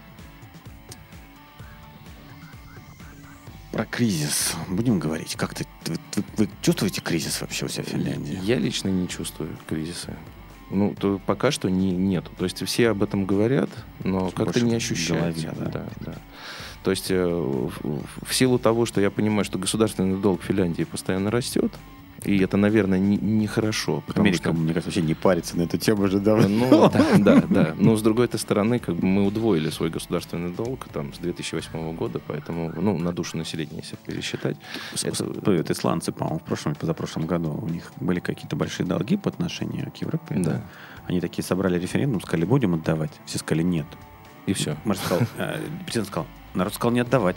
про кризис будем говорить. Как ты, вы, вы- вы чувствуете кризис вообще у себя в Финляндии? Я лично не чувствую кризиса. Ну, то пока что не, нету. То есть все об этом говорят, но как-то не ощущается. голове, да. да, да. То есть э, в, силу того, что я понимаю, что государственный долг Финляндии постоянно растет, и это, наверное, не- нехорошо. потому Америка, что- мне кажется, вообще не парится на эту тему же давно. Ну, да, да, да. Но с другой стороны, как бы мы удвоили свой государственный долг там с 2008 года, поэтому, ну, на душу населения, если пересчитать. это- Это исландцы, по-моему, в прошлом или позапрошлом году у них были какие-то большие долги по отношению к Европе. Да. Они такие собрали референдум, сказали, будем отдавать. Все сказали, нет. И все. Мэр сказал, э, президент сказал, народ сказал не отдавать.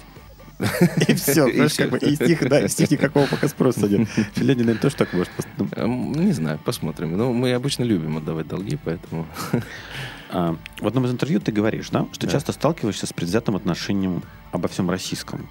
И все, всё. как бы, и стих, да, и стих никакого пока спроса нет. Финляндия, наверное, тоже так может. Ну, Эм, Не знаю, посмотрим. Но мы обычно любим отдавать долги, поэтому... а, В одном из интервью ты говоришь, да, что часто сталкиваешься с предвзятым отношением обо всем российском.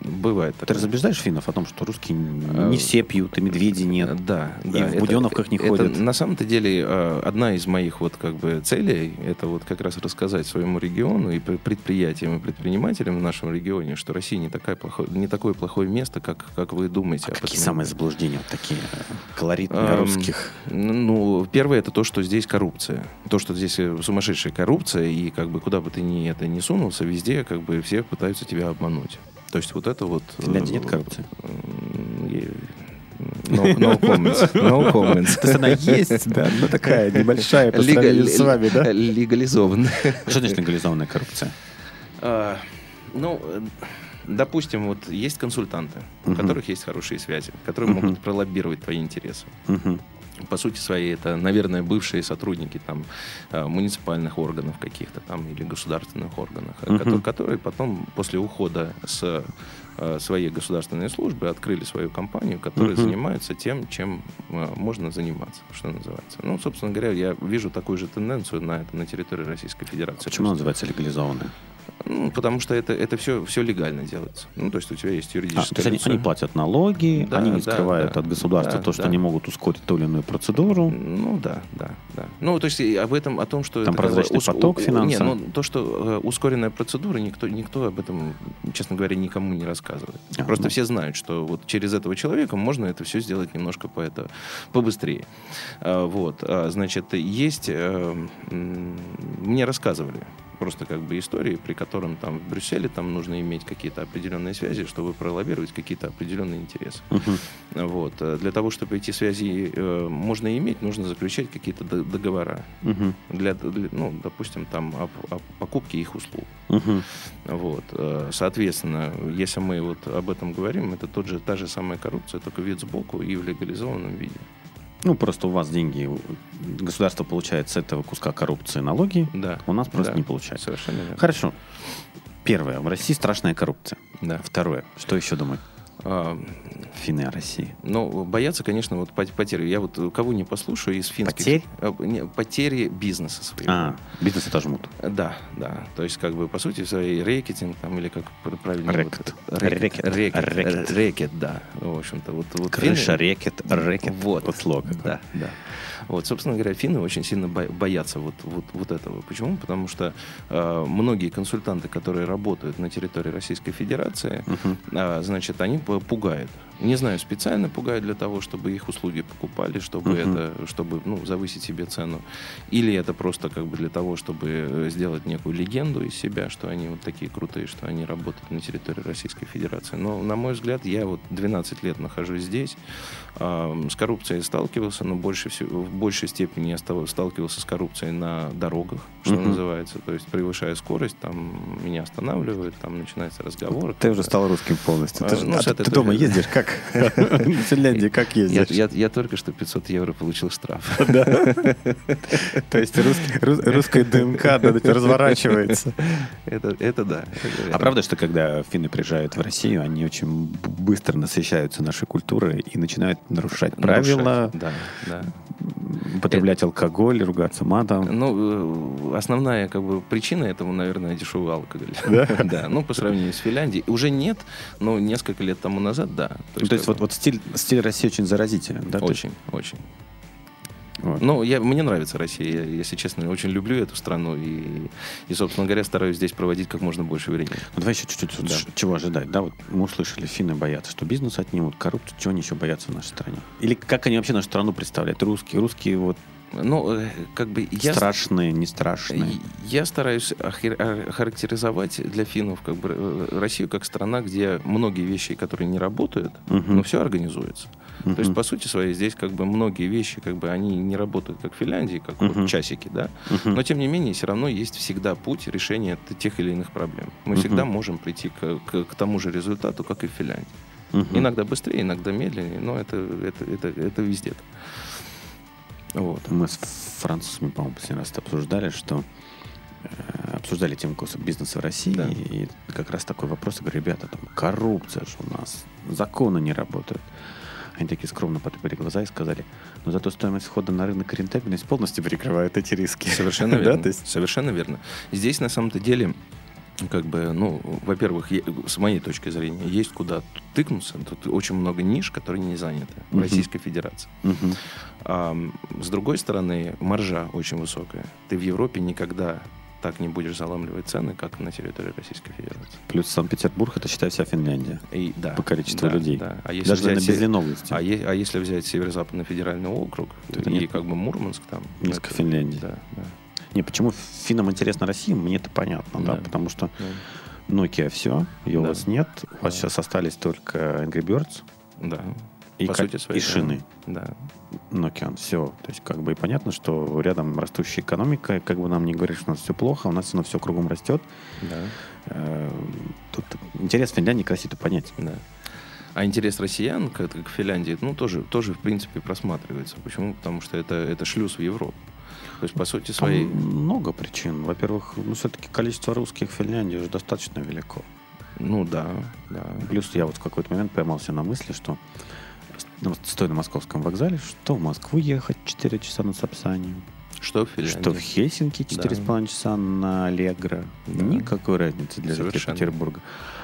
Бывает Ты разубеждаешь финнов о том, что русские А, не все пьют, и медведей нет. Да, И да. в это- буденовках не это ходят. На самом-то деле э, одна из моих вот как бы целей это вот как раз рассказать своему региону и пр- предприятиям и предпринимателям в нашем регионе, что Россия не такая плохое, не такое плохое место, как как вы думаете. А какие этом. самые заблуждения вот такие э, колоритные Эм, русских? Ну, первое это то, что здесь коррупция. То, что здесь э, сумасшедшая коррупция, и как бы куда бы ты ни это ни сунулся, везде как бы все пытаются тебя обмануть. То есть вот это вот... В Финляндии нет э, коррупции? м, е- No, no comments. No comments. То есть она есть, да, но такая небольшая по сравнению с вами, да? Легализован. Что значит легализованная коррупция? А, Ну, допустим, вот есть консультанты, у которых есть хорошие связи, которые могут пролоббировать твои интересы. По сути своей, это, наверное, бывшие сотрудники там э, муниципальных органов каких-то там или государственных органов, э, Мгм. которые, которые потом после ухода с э, своей государственной службы открыли свою компанию, которая Мгм. занимается тем, чем э, можно заниматься, что называется. Ну, собственно говоря, я вижу такую же тенденцию на это на территории Российской Федерации. Почему называется легализованное? Ну, потому что это, это все, все легально делается. Ну, то есть у тебя есть А, юридическое то есть они, лицо. они платят налоги, Да, они не да, скрывают да. от государства Да, то, что да. они могут ускорить ту или иную процедуру. Ну да, да, да. Ну, то есть об этом, о том, что... Там это как бы прозрачный поток финансов. Нет, ну, то, что э, ускоренная процедура, никто, никто об этом, честно говоря, никому не рассказывает. А, Просто ну. все знают, что вот через этого человека можно это все сделать немножко по это, побыстрее. А, вот, а, значит, есть... э, мне рассказывали просто как бы истории, при котором там в Брюсселе там нужно иметь какие-то определенные связи, чтобы пролоббировать какие-то определенные интересы. Мгм. Вот. э, Для того, чтобы эти связи э, можно иметь, нужно заключать какие-то договора. Мгм. Для, для, ну, допустим, там о, о покупке их услуг. Мгм. Вот. э, Соответственно, если мы вот об этом говорим, это тот же, та же самая коррупция, только вид сбоку и в легализованном виде. Ну, просто у вас деньги, государство получает с этого куска коррупции налоги, Да. у нас просто Да. не получается. Совершенно верно. Хорошо. Первое. В России страшная коррупция. Да. Второе. Что еще думают А, финны о России? Ну, боятся, конечно, вот пот- потери. Я вот э, кого не послушаю из финских... Потерь? А, не, потери бизнеса своего. А, бизнес это жмут. Да, да. То есть, как бы, по сути, своей рекетинг, там, или как пр- правильно... Рэкет. вот, Рэкет. Рэкет. Рэкет. Рэкет, да. В общем-то, вот... вот Крыша, финны- рекет, рэкет. Вот. Вот слога. Да, да. Вот, собственно говоря, финны очень сильно бо- боятся вот, вот, вот этого. Почему? Потому что э, многие консультанты, которые работают на территории Российской Федерации, Мгм. а, значит, они пугают. Не знаю, специально пугают для того, чтобы их услуги покупали, чтобы Мгм. это, чтобы, ну, завысить себе цену. Или это просто как бы для того, чтобы э, сделать некую легенду из себя, что они вот такие крутые, что они работают на территории Российской Федерации. Но, на мой взгляд, я вот 12 лет нахожусь здесь, ам, с коррупцией сталкивался, но больше всего, в большей степени я стал- сталкивался с коррупцией на дорогах, что Мгм. называется. То есть, превышая скорость, там меня останавливают, там начинается разговор. Ты уже стал русским полностью. Ты, А, же- ну, а ты- дома ездишь как? В Финляндии как ездишь? я- я только что 500 евро получил штраф. То есть русская ДНК да, разворачивается. Это, это да. А правда, что когда финны приезжают в Россию, они очень быстро насыщаются нашей культурой и начинают нарушать правила. Да, да. употреблять алкоголь, ругаться матом? Ну, э, основная как бы причина этому, наверное, дешевый алкоголь. Да? Ну, по сравнению с Финляндией. Уже нет, но несколько лет тому назад, да. То есть, как вот, бы вот стиль, стиль России очень заразителен, да? То есть, Очень, очень. вот. Ну, я, мне нравится Россия, я, если честно, очень люблю эту страну и, и, собственно говоря, стараюсь здесь проводить как можно больше времени. Ну, давай еще чуть-чуть вот Да. чего ожидать. Да, вот мы услышали, финны боятся, что бизнес отнимут, коррупцию, чего они еще боятся в нашей стране? Или как они вообще нашу страну представляют? Русские, русские вот Ну, э, как бы я... страшные, не страшные. Я стараюсь охер- охарактеризовать для финнов как бы э, Россию как страна, где многие вещи, которые не работают, Мгм. но все организуется. То есть, по сути своей, здесь как бы многие вещи, как бы они не работают как в Финляндии, как Мгм. вот часики, да. Мгм. Но тем не менее, все равно есть всегда путь решения тех или иных проблем. Мы Мгм. всегда можем прийти к, к- к тому же результату, как и в Финляндии. Мгм. Иногда быстрее, иногда медленнее, но это, это, это, это везде. так. Вот. Мы с французами, по-моему, последний раз обсуждали, что э, обсуждали тему бизнеса в России, Да. и как раз такой вопрос, я говорю, ребята, там коррупция же у нас, законы не работают. Они такие скромно потупили глаза и сказали, но зато стоимость входа на рынок и рентабельность полностью перекрывают эти риски. Совершенно Да, верно. то есть- Совершенно верно. Здесь на самом-то деле как бы, ну, во-первых, с моей точки зрения, есть куда тыкнуться. Тут очень много ниш, которые не заняты в. Российской Федерации. А, с другой стороны, маржа очень высокая. Ты в Европе никогда так не будешь заламливать цены, как на территории Российской Федерации. Плюс Санкт-Петербург, это, считай, вся Финляндия. И, да, По количеству да, людей. да. А если Даже, взять наверное, без се- Ленобласти. а, е- а если взять Северо-Западный федеральный округ То и нет. как бы Мурманск там. Несколько это- Финляндий. Да, да. Не, почему финнам интересна Россия, мне это понятно, да, Да. потому что да. Nokia все, ее у Да. вас нет, у вас Да. сейчас остались только Angry Birds Да. и, По сути своей, и шины. Да. Nokia, все. То есть, как бы и понятно, что рядом растущая экономика, как бы нам не говорить, что у нас все плохо, у нас оно все кругом растет. Да. Э, Тут интерес Финляндии к России понять. Да. А интерес россиян к, к Финляндии, ну, тоже, тоже, в принципе, просматривается. Почему? Потому что это, это шлюз в Европу. То есть, по сути своей... Там много причин. Во-первых, ну, все-таки количество русских в Финляндии уже достаточно велико. Ну, да, да. Плюс я вот в какой-то момент поймался на мысли, что ну, стоя на московском вокзале, что в Москву ехать 4 часа на Сапсане, Что в Финляндии? что в Хельсинки 4,5 часа на Аллегро. Да. Никакой разницы для жителей. Петербурга.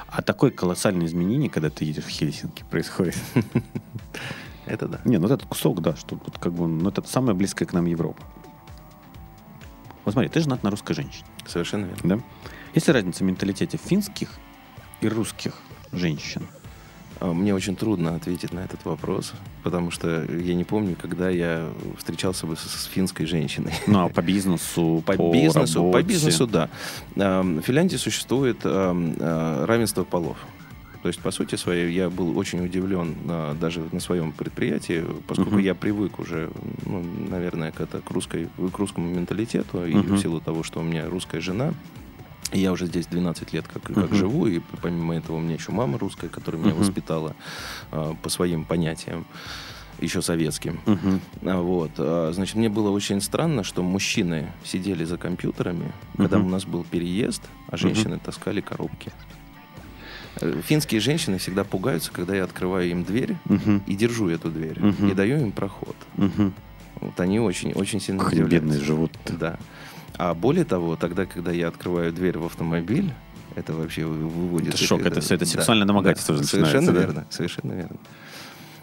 А такое колоссальное изменение, когда ты едешь в Хельсинки, происходит. Это да. Не, ну этот кусок, да, что тут как бы, ну это самая близкая к нам Европа. Вот смотри, ты женат на русской женщине, Совершенно верно. да? Есть ли разница в менталитете финских и русских женщин? А, Мне очень трудно ответить на этот вопрос, потому что я не помню, когда я встречался бы с, с финской женщиной. Ну, а по бизнесу, По, бизнесу, по работе? бизнесу, да. В Финляндии существует а, равенство полов. То есть, по сути своей, я был очень удивлен а, даже на своем предприятии, поскольку Мгм. я привык уже, ну, наверное, к, это, к, русской, к русскому менталитету, и Мгм. в силу того, что у меня русская жена, и я уже здесь 12 лет как, как Мгм. живу, и помимо этого у меня еще мама русская, которая меня Мгм. воспитала а, по своим понятиям, еще советским. А, Вот, а, значит, мне было очень странно, что мужчины сидели за компьютерами, когда Мгм. у нас был переезд, а женщины таскали коробки. Финские женщины всегда пугаются, когда я открываю им дверь Мгм. и держу эту дверь, Мгм. и даю им проход. Мгм. Вот они очень, очень сильно Как удивляются. бедные живут. Да. А более того, тогда, когда я открываю дверь в автомобиль, это вообще вы- выводит... Это шок, это всё, это да, сексуальное домогательство да, Совершенно да? верно, совершенно верно.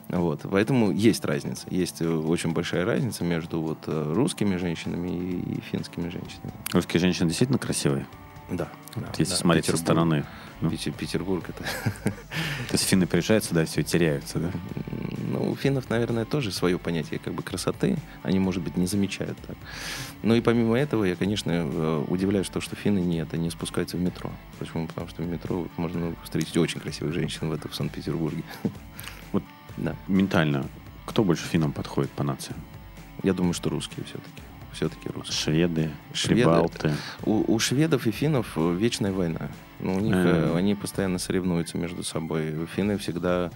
Вот, поэтому есть разница, есть э, очень большая разница между вот э, русскими женщинами и, и финскими женщинами. Русские женщины действительно красивые? Да. да, если да, смотреть со Петербург. стороны. ну. Пете- Петербург это... То есть финны приезжают сюда, все теряются, да? Ну, у финнов, наверное, тоже свое понятие как бы красоты. Они, может быть, не замечают так. Ну и помимо этого, я, конечно, э, удивляюсь, то, что финны не, это не спускаются в метро. Почему? Потому что в метро можно встретить очень красивых женщин в, этом, в Санкт-Петербурге. Вот Да. ментально, кто больше финнам подходит по нации? Я думаю, что русские все-таки. Все-таки русские. Шведы, Шведы. прибалты. У, у шведов и финнов э, вечная война. Ну, у них А. э, они постоянно соревнуются между собой. Финны всегда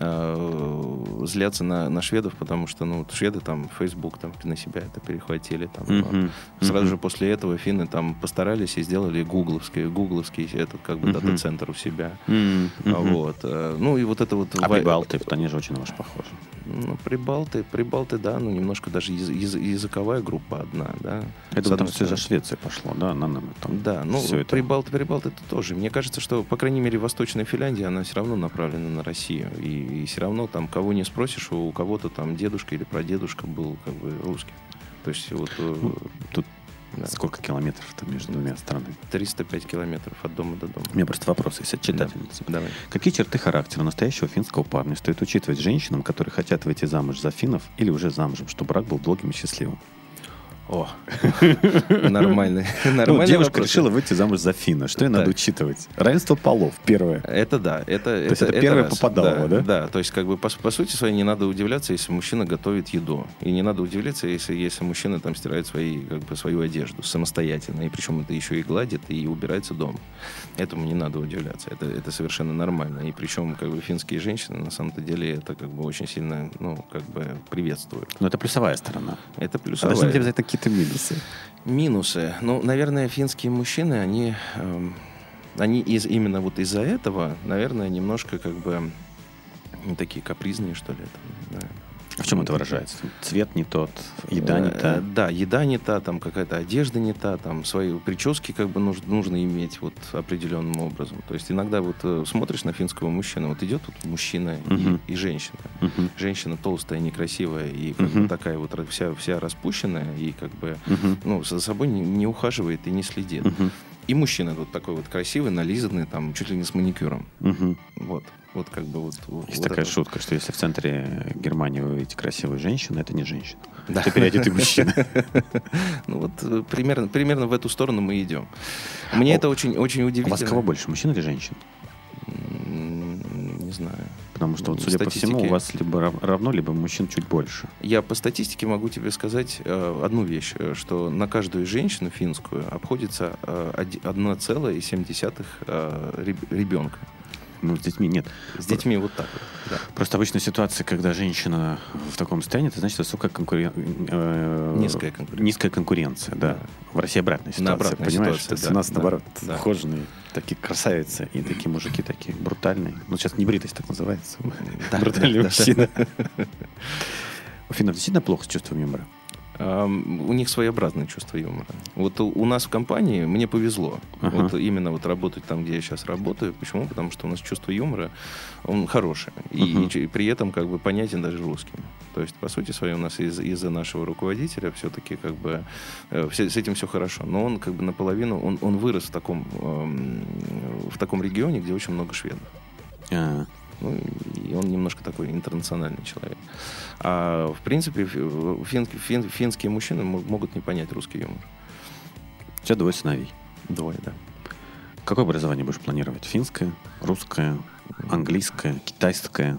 э, злятся на, на шведов, потому что ну, шведы там Facebook там, на себя это перехватили. Там, а Мгм. Сразу Мгм. же после этого финны там постарались и сделали гугловский, гугловский этот как бы Мгм. дата-центр у себя. А мгм. Вот. э, Ну и вот это вот... А прибалты, вот они же очень вас похожи. Ну, прибалты, прибалты, да, ну немножко даже яз- яз- языковая группа одна, да. Там одной все за. Швеции пошло, да? На, на, там Да, ну, всё это. Прибалты, Прибалты это тоже. Мне кажется, что, по крайней мере, Восточная Финляндия, она все равно направлена на Россию. И, все равно там, кого не спросишь, у кого-то там дедушка или прадедушка был как бы русский. То есть вот э, Ну, Тут да, сколько километров там между двумя странами? 305 километров от дома до дома. У меня просто вопрос есть от читательницы. Давай. Какие черты характера настоящего финского парня стоит учитывать женщинам, которые хотят выйти замуж за финнов или уже замужем, чтобы брак был долгим и счастливым? О, нормальный, Ну, нормальный девушка решила выйти замуж за финна. Что ей надо учитывать? Равенство полов, первое. Это да, это есть это первое попадало, да? Да, то есть как бы по, по сути своей не надо удивляться, если мужчина готовит еду, и не надо удивляться, если если мужчина там стирает свои как бы свою одежду самостоятельно, и причем это еще и гладит и убирается дом. Этому не надо удивляться, это это совершенно нормально, и причем как бы финские женщины на самом-то деле это как бы очень сильно ну как бы приветствуют. Но это плюсовая сторона. Это А плюсовая. должны быть это какие-то минусы. Минусы. Ну, наверное, финские мужчины, они, эм, они из, именно вот из-за этого, наверное, немножко как бы ну, такие капризные, что ли. Там, да. А в чем это выражается? Цвет не тот, еда не Э, та. Да, еда не та, там какая-то одежда не та, там свои прически как бы нужно, нужно иметь вот определенным образом. То есть иногда вот э, смотришь на финского мужчину, вот идет вот мужчина и- Мгм. и, женщина. Мгм. Женщина толстая, некрасивая и как бы такая вот вся, вся распущенная и как бы Мгм. ну, за собой не, не ухаживает и не следит. Мгм. И мужчина вот такой вот красивый, нализанный, там, чуть ли не с маникюром. Мгм. Вот. Вот как бы вот... Есть вот такая это. шутка, что если в центре Германии вы видите красивую женщину, это не женщина. Да. Это переодетый мужчина. Ну вот э, примерно, примерно в эту сторону мы идем. Мне А это очень, очень У удивительно. вас кого больше, мужчин или женщин? Не знаю. Потому что, вот, судя по всему, у вас либо рав- равно, либо мужчин чуть больше. Я по статистике могу тебе сказать э, одну вещь, э, что на каждую женщину финскую обходится э, оди- 1,7 э, реб- ребенка. Ну, с детьми нет. С детьми вот так вот. Да. Просто обычная ситуация, когда женщина в таком состоянии, это значит высокая конкурен... э, Низкая конкуренция. Низкая конкуренция, да. Да. В России обратная ситуация, обратная понимаешь? ситуация, То есть да, у нас, да, наоборот, да. ухоженные, такие красавицы, и такие мужики такие брутальные. Ну, сейчас не бритость так называется. Брутальные да, мужчины. У финнов действительно плохо с чувством юмора. У них своеобразное чувство юмора. Вот у, нас в компании мне повезло. Ага. Вот именно вот работать там, где я сейчас работаю. Почему? Потому что у нас чувство юмора, он хороший. И, Мгм. и и при этом как бы понятен даже русским. То есть, по сути своей, у нас из- из-за нашего руководителя все-таки как бы э, все- с этим все хорошо. Но он как бы наполовину, он, он вырос в таком, эм, в таком регионе, где очень много шведов. А, Ну, и он немножко такой интернациональный человек. А в принципе, фи- фин- фин- финские мужчины мо- могут не понять русский юмор. У тебя двое сыновей. Двое, да. Какое образование будешь планировать? Финское, русское, английское, китайское?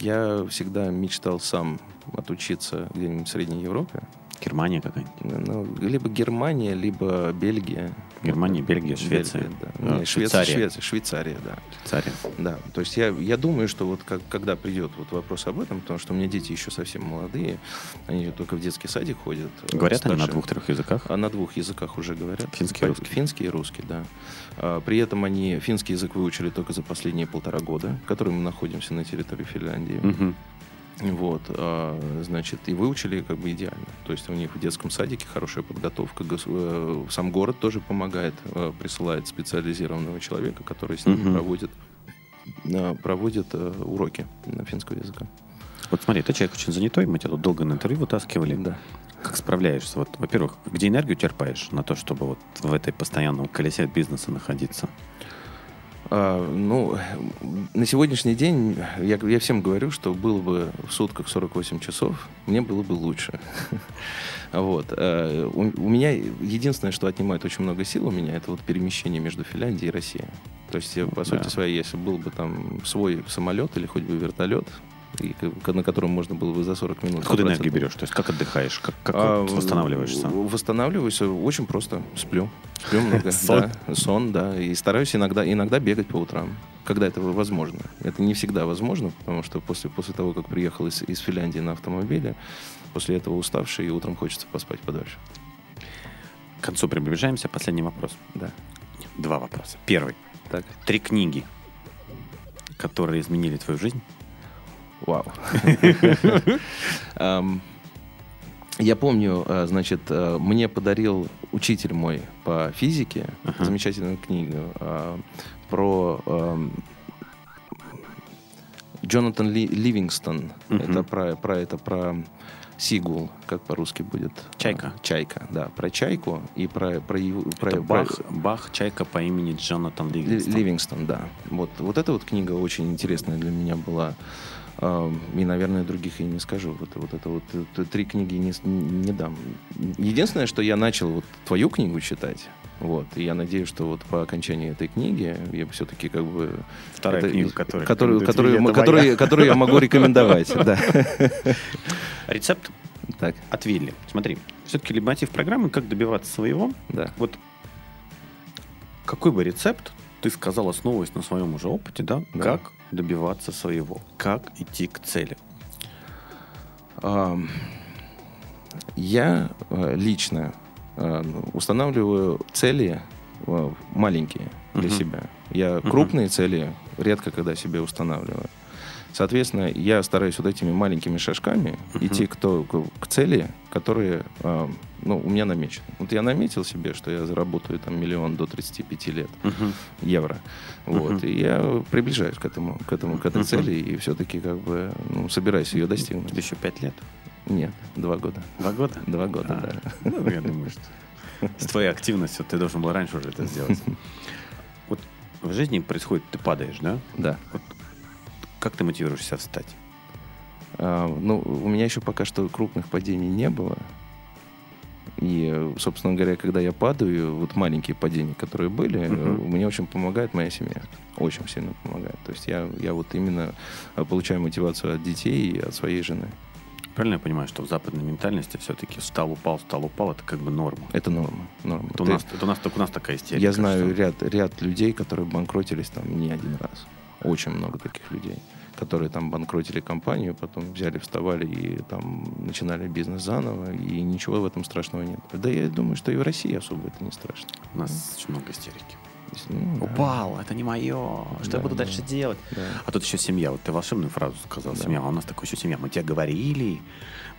Я всегда мечтал сам отучиться где-нибудь в Средней Европе. Германия какая-нибудь? Ну, либо Германия, либо Бельгия. Германия, Бельгия, Швеция. Бельгия, да. А, Не, Швеция, Швейцария. Швеция, Швейцария, да. Швейцария. Да, то есть я, я думаю, что вот как, когда придет вот вопрос об этом, потому что у меня дети еще совсем молодые, они только в детский садик ходят. э, Говорят они на двух-трех языках? А на двух языках уже говорят. Финский и русский. Финский и русский, да. А, При этом они финский язык выучили только за последние полтора года, в котором мы находимся на территории Финляндии. Мгм. Вот, а, значит, и выучили как бы идеально. То есть у них в детском садике хорошая подготовка. Э, Сам город тоже помогает, э, присылает специализированного человека, который с ними Мгм. проводит, э, проводит уроки на финского языка. Вот смотри, ты человек очень занятой, мы тебя тут долго на интервью вытаскивали. Да. Как справляешься? Вот, во-первых, где энергию черпаешь на то, чтобы вот в этой постоянном колесе бизнеса находиться? А, ну, на сегодняшний день я, я всем говорю, что было бы в сутках 48 часов, мне было бы лучше. Вот. э, У, у меня единственное, что отнимает очень много сил у меня, это вот перемещение между Финляндией и Россией. То есть, я, по сути Да. своей, если был бы там свой самолет или хоть бы вертолет, и, на котором можно было бы за 40 минут... Откуда энергию берешь? То есть как отдыхаешь? Как, как а, восстанавливаешься? Восстанавливаюсь э, очень просто. Сплю. Сплю много. Сон. Да, сон, да. И стараюсь иногда, иногда бегать по утрам, когда это возможно. Это не всегда возможно, потому что после, после того, как приехал из, из Финляндии на автомобиле, после этого уставший, и утром хочется поспать подольше. К концу приближаемся. Последний вопрос. Да. Два вопроса. Первый. Так. Три книги, которые изменили твою жизнь. Вау. Я помню, э, значит, э, мне подарил учитель мой по физике замечательную книгу э, про эм, Джонатан Ли- Ливингстон. Мгм. Это про, про это про Сигул, как по-русски будет? Чайка. Чайка, да, про чайку и про про его- про- Это про- Бах, Бах, чайка по имени Джонатан Ли- Ливингстон. Ливингстон, да. Вот, вот эта вот книга очень интересная для меня была. И, наверное, других я не скажу. Вот, вот это вот э, три книги не, не дам. Единственное, что я начал вот твою книгу читать. Вот. И я надеюсь, что вот по окончании этой книги я все-таки как бы... Вторая это- книга, которая которую, которую, которую- которую я могу рекомендовать. Да. Рецепт Так, от Вилли. Смотри, все-таки лейтмотив программы «Как добиваться своего». да. Вот какой бы рецепт ты сказал, основываясь на своем уже опыте, да, Да. как добиваться своего, как идти к цели? Я э, лично э, устанавливаю цели э, маленькие для Мгм. себя. Я Мгм. крупные цели редко когда себе устанавливаю. Соответственно, я стараюсь вот этими маленькими шажками Мгм. идти к, то- к- к цели, которые э, ну, у меня намечены. Вот я наметил себе, что я заработаю там миллион до 35 лет евро. Вот. Мгм. И я приближаюсь к этому, к этому, к этой Мгм. цели и все-таки как бы ну, собираюсь ее достигнуть. Еще пять лет. Нет, два года. Два года? Два года, А, да. ну, я думаю, что с твоей активностью ты должен был раньше уже это сделать. Вот в жизни происходит, ты падаешь, да? Да. Как ты мотивируешь себя встать? А, ну, у меня еще пока что крупных падений не было. И, собственно говоря, когда я падаю, вот маленькие падения, которые были, Мгм. мне очень помогает моя семья. Очень сильно помогает. То есть я, я вот именно э, получаю мотивацию от детей и от своей жены. Правильно я понимаю, что в западной ментальности все-таки встал, упал, встал, упал, это как бы норма. Это норма. норма. Это у Ты- нас, это у нас, только у нас такая истерика. я знаю что- ряд, ряд людей, которые банкротились там не один раз. Очень много таких людей, которые там банкротили компанию, потом взяли, вставали и там начинали бизнес заново, и ничего в этом страшного нет. Да я думаю, что и в России особо это не страшно. У нас очень много истерики. Ну, да. Упал, это не мое. Что Да, я буду да. дальше делать? Да. А тут еще семья. Вот ты волшебную фразу сказал. Да. Семья. А у нас такой еще семья. Мы тебе говорили.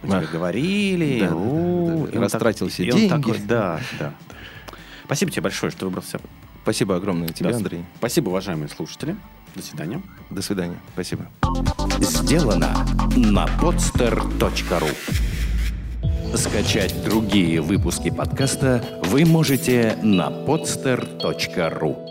Мы Да. тебе говорили. Да, да, у, да, да, да. и он так- Растратил все и он деньги. такой, да, да. да. Спасибо тебе большое, что выбрался. Спасибо огромное тебе, Да. Андрей. Спасибо, уважаемые слушатели. До свидания. До свидания. Спасибо. Сделано на podster.ru Скачать другие выпуски подкаста вы можете на podster.ru